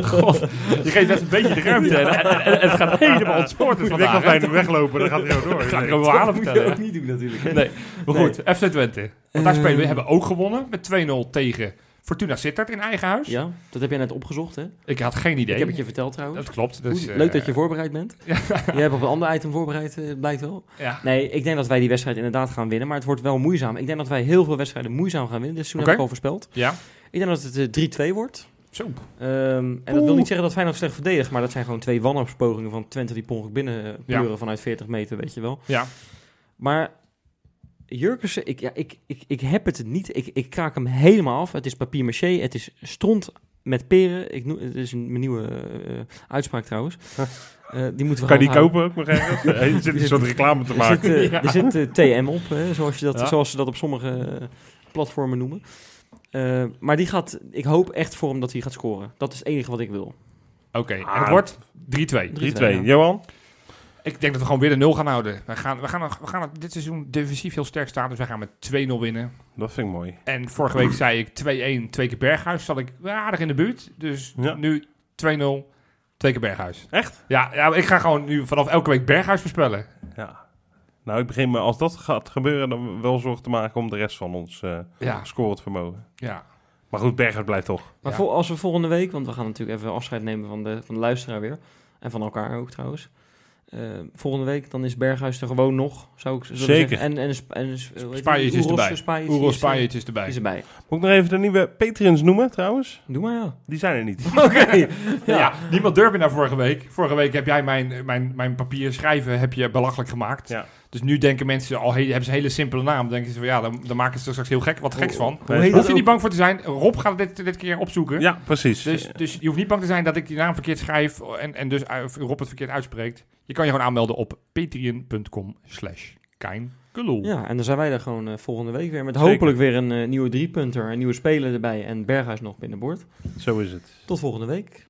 C: God, je geeft best een beetje de ruimte. En, en- en- en het gaat helemaal ontspoord
A: Ik als wij nu weglopen, dan gaat hij gewoon door.
C: Ik ga het gewoon wel halen
B: Dat moet je
C: vertellen.
B: ook niet doen natuurlijk.
C: Nee, maar
B: Nee.
C: goed. FC Twente. Want daar spelen we. hebben ook gewonnen met 2-0 tegen Fortuna Sittard in eigen huis.
B: Ja, dat heb jij net opgezocht, hè?
C: Ik had geen idee.
B: Ik heb het je verteld trouwens.
C: Dat klopt. Dus,
B: Goed,
C: eh,
B: Leuk dat je voorbereid bent. Je hebt op een ander item voorbereid, eh, blijkt wel.
C: Ja.
B: Nee, ik denk dat wij die wedstrijd inderdaad gaan winnen. Maar het wordt wel moeizaam. Ik denk dat wij heel veel wedstrijden moeizaam gaan winnen. Dit seizoen
C: Oké.
B: heb ik al voorspeld.
C: ja.
B: Ik denk dat het eh, 3-2 wordt.
C: Zo.
B: Ehm, en dat wil niet zeggen dat Feyenoord slecht verdedigt. Maar dat zijn gewoon twee wanhoopspogingen van Twente die ongeluk binnen eh, vanuit 40 meter, weet je wel.
C: Ja.
B: Maar Jurkensen, ik, ja, ik, ik, ik heb het niet. Ik, ik kraak hem helemaal af. Het is papier maché. Het is stront met peren. Ik noem, het is een, mijn nieuwe eh, uitspraak trouwens. Eh, die moeten we
A: Kan je die kopen ook nog ergens? Er zit een soort reclame te
B: Er
A: maken.
B: zit,
C: Ja.
B: er zit eh, TM op, hè, zoals, je dat,
C: Ja.
B: zoals ze dat op sommige platformen noemen. Eh, maar die gaat, ik hoop echt voor hem dat hij gaat scoren. Dat is het enige wat ik wil.
C: Oké. En
A: Ah.
C: het wordt 3-2.
A: 3-2.
B: ja.
A: Johan?
C: Ik denk dat we gewoon weer de 0 gaan houden. We gaan, we gaan, we gaan het dit seizoen defensief heel sterk staan. Dus wij gaan met 2-0 winnen.
A: Dat vind ik mooi.
C: En vorige week zei ik 2-1, twee keer Berghuis. Zat ik aardig in de buurt. Dus
A: Ja.
C: nu 2-0, twee keer Berghuis.
A: Echt?
C: Ja, ja, ik ga gewoon nu vanaf elke week Berghuis voorspellen.
A: Ja. Nou, ik begin me, als dat gaat gebeuren, dan wel zorg te maken om de rest van ons eh
C: Ja,
A: scorend vermogen.
C: ja.
A: Maar goed, Bergers blijft toch.
B: Maar
C: Ja.
B: als we volgende week, want we gaan natuurlijk even afscheid nemen van de, van de luisteraar weer. En van elkaar ook trouwens. Eh, volgende week, dan is Berghuis er gewoon nog, zou ik zo
A: Zeker.
B: zeggen. En, en, en,
C: is
B: Oeros,
C: erbij.
B: eh, Spajic
C: Oero
B: is, eh,
C: is erbij.
B: is erbij.
A: Moet ik nog even de nieuwe Patreons noemen, trouwens?
B: Doe maar ja.
A: Die zijn er niet.
B: Oké.
C: Ja. niemand durfde naar vorige week. Vorige week heb jij mijn, mijn, mijn papier schrijven heb je belachelijk gemaakt.
A: Ja.
C: Dus nu denken mensen al, he- hebben ze een hele simpele naam. Dan denken ze van ja, dan, dan maken ze er straks heel gek, wat geks van.
B: Hoe heet
C: Hoef je niet bang voor te zijn. Rob gaat dit, dit keer opzoeken.
A: Ja, precies.
C: Dus, dus je hoeft niet bang te zijn dat ik die naam verkeerd schrijf en, en dus uh, Rob het verkeerd uitspreekt. Je kan je gewoon aanmelden op patreon.com slash.
B: Ja, en dan zijn wij er gewoon eh, volgende week weer. Met
A: Zeker.
B: hopelijk weer een eh, nieuwe driepunter, een nieuwe speler erbij en Berghuis nog binnenboord.
A: Zo is het.
B: Tot volgende week.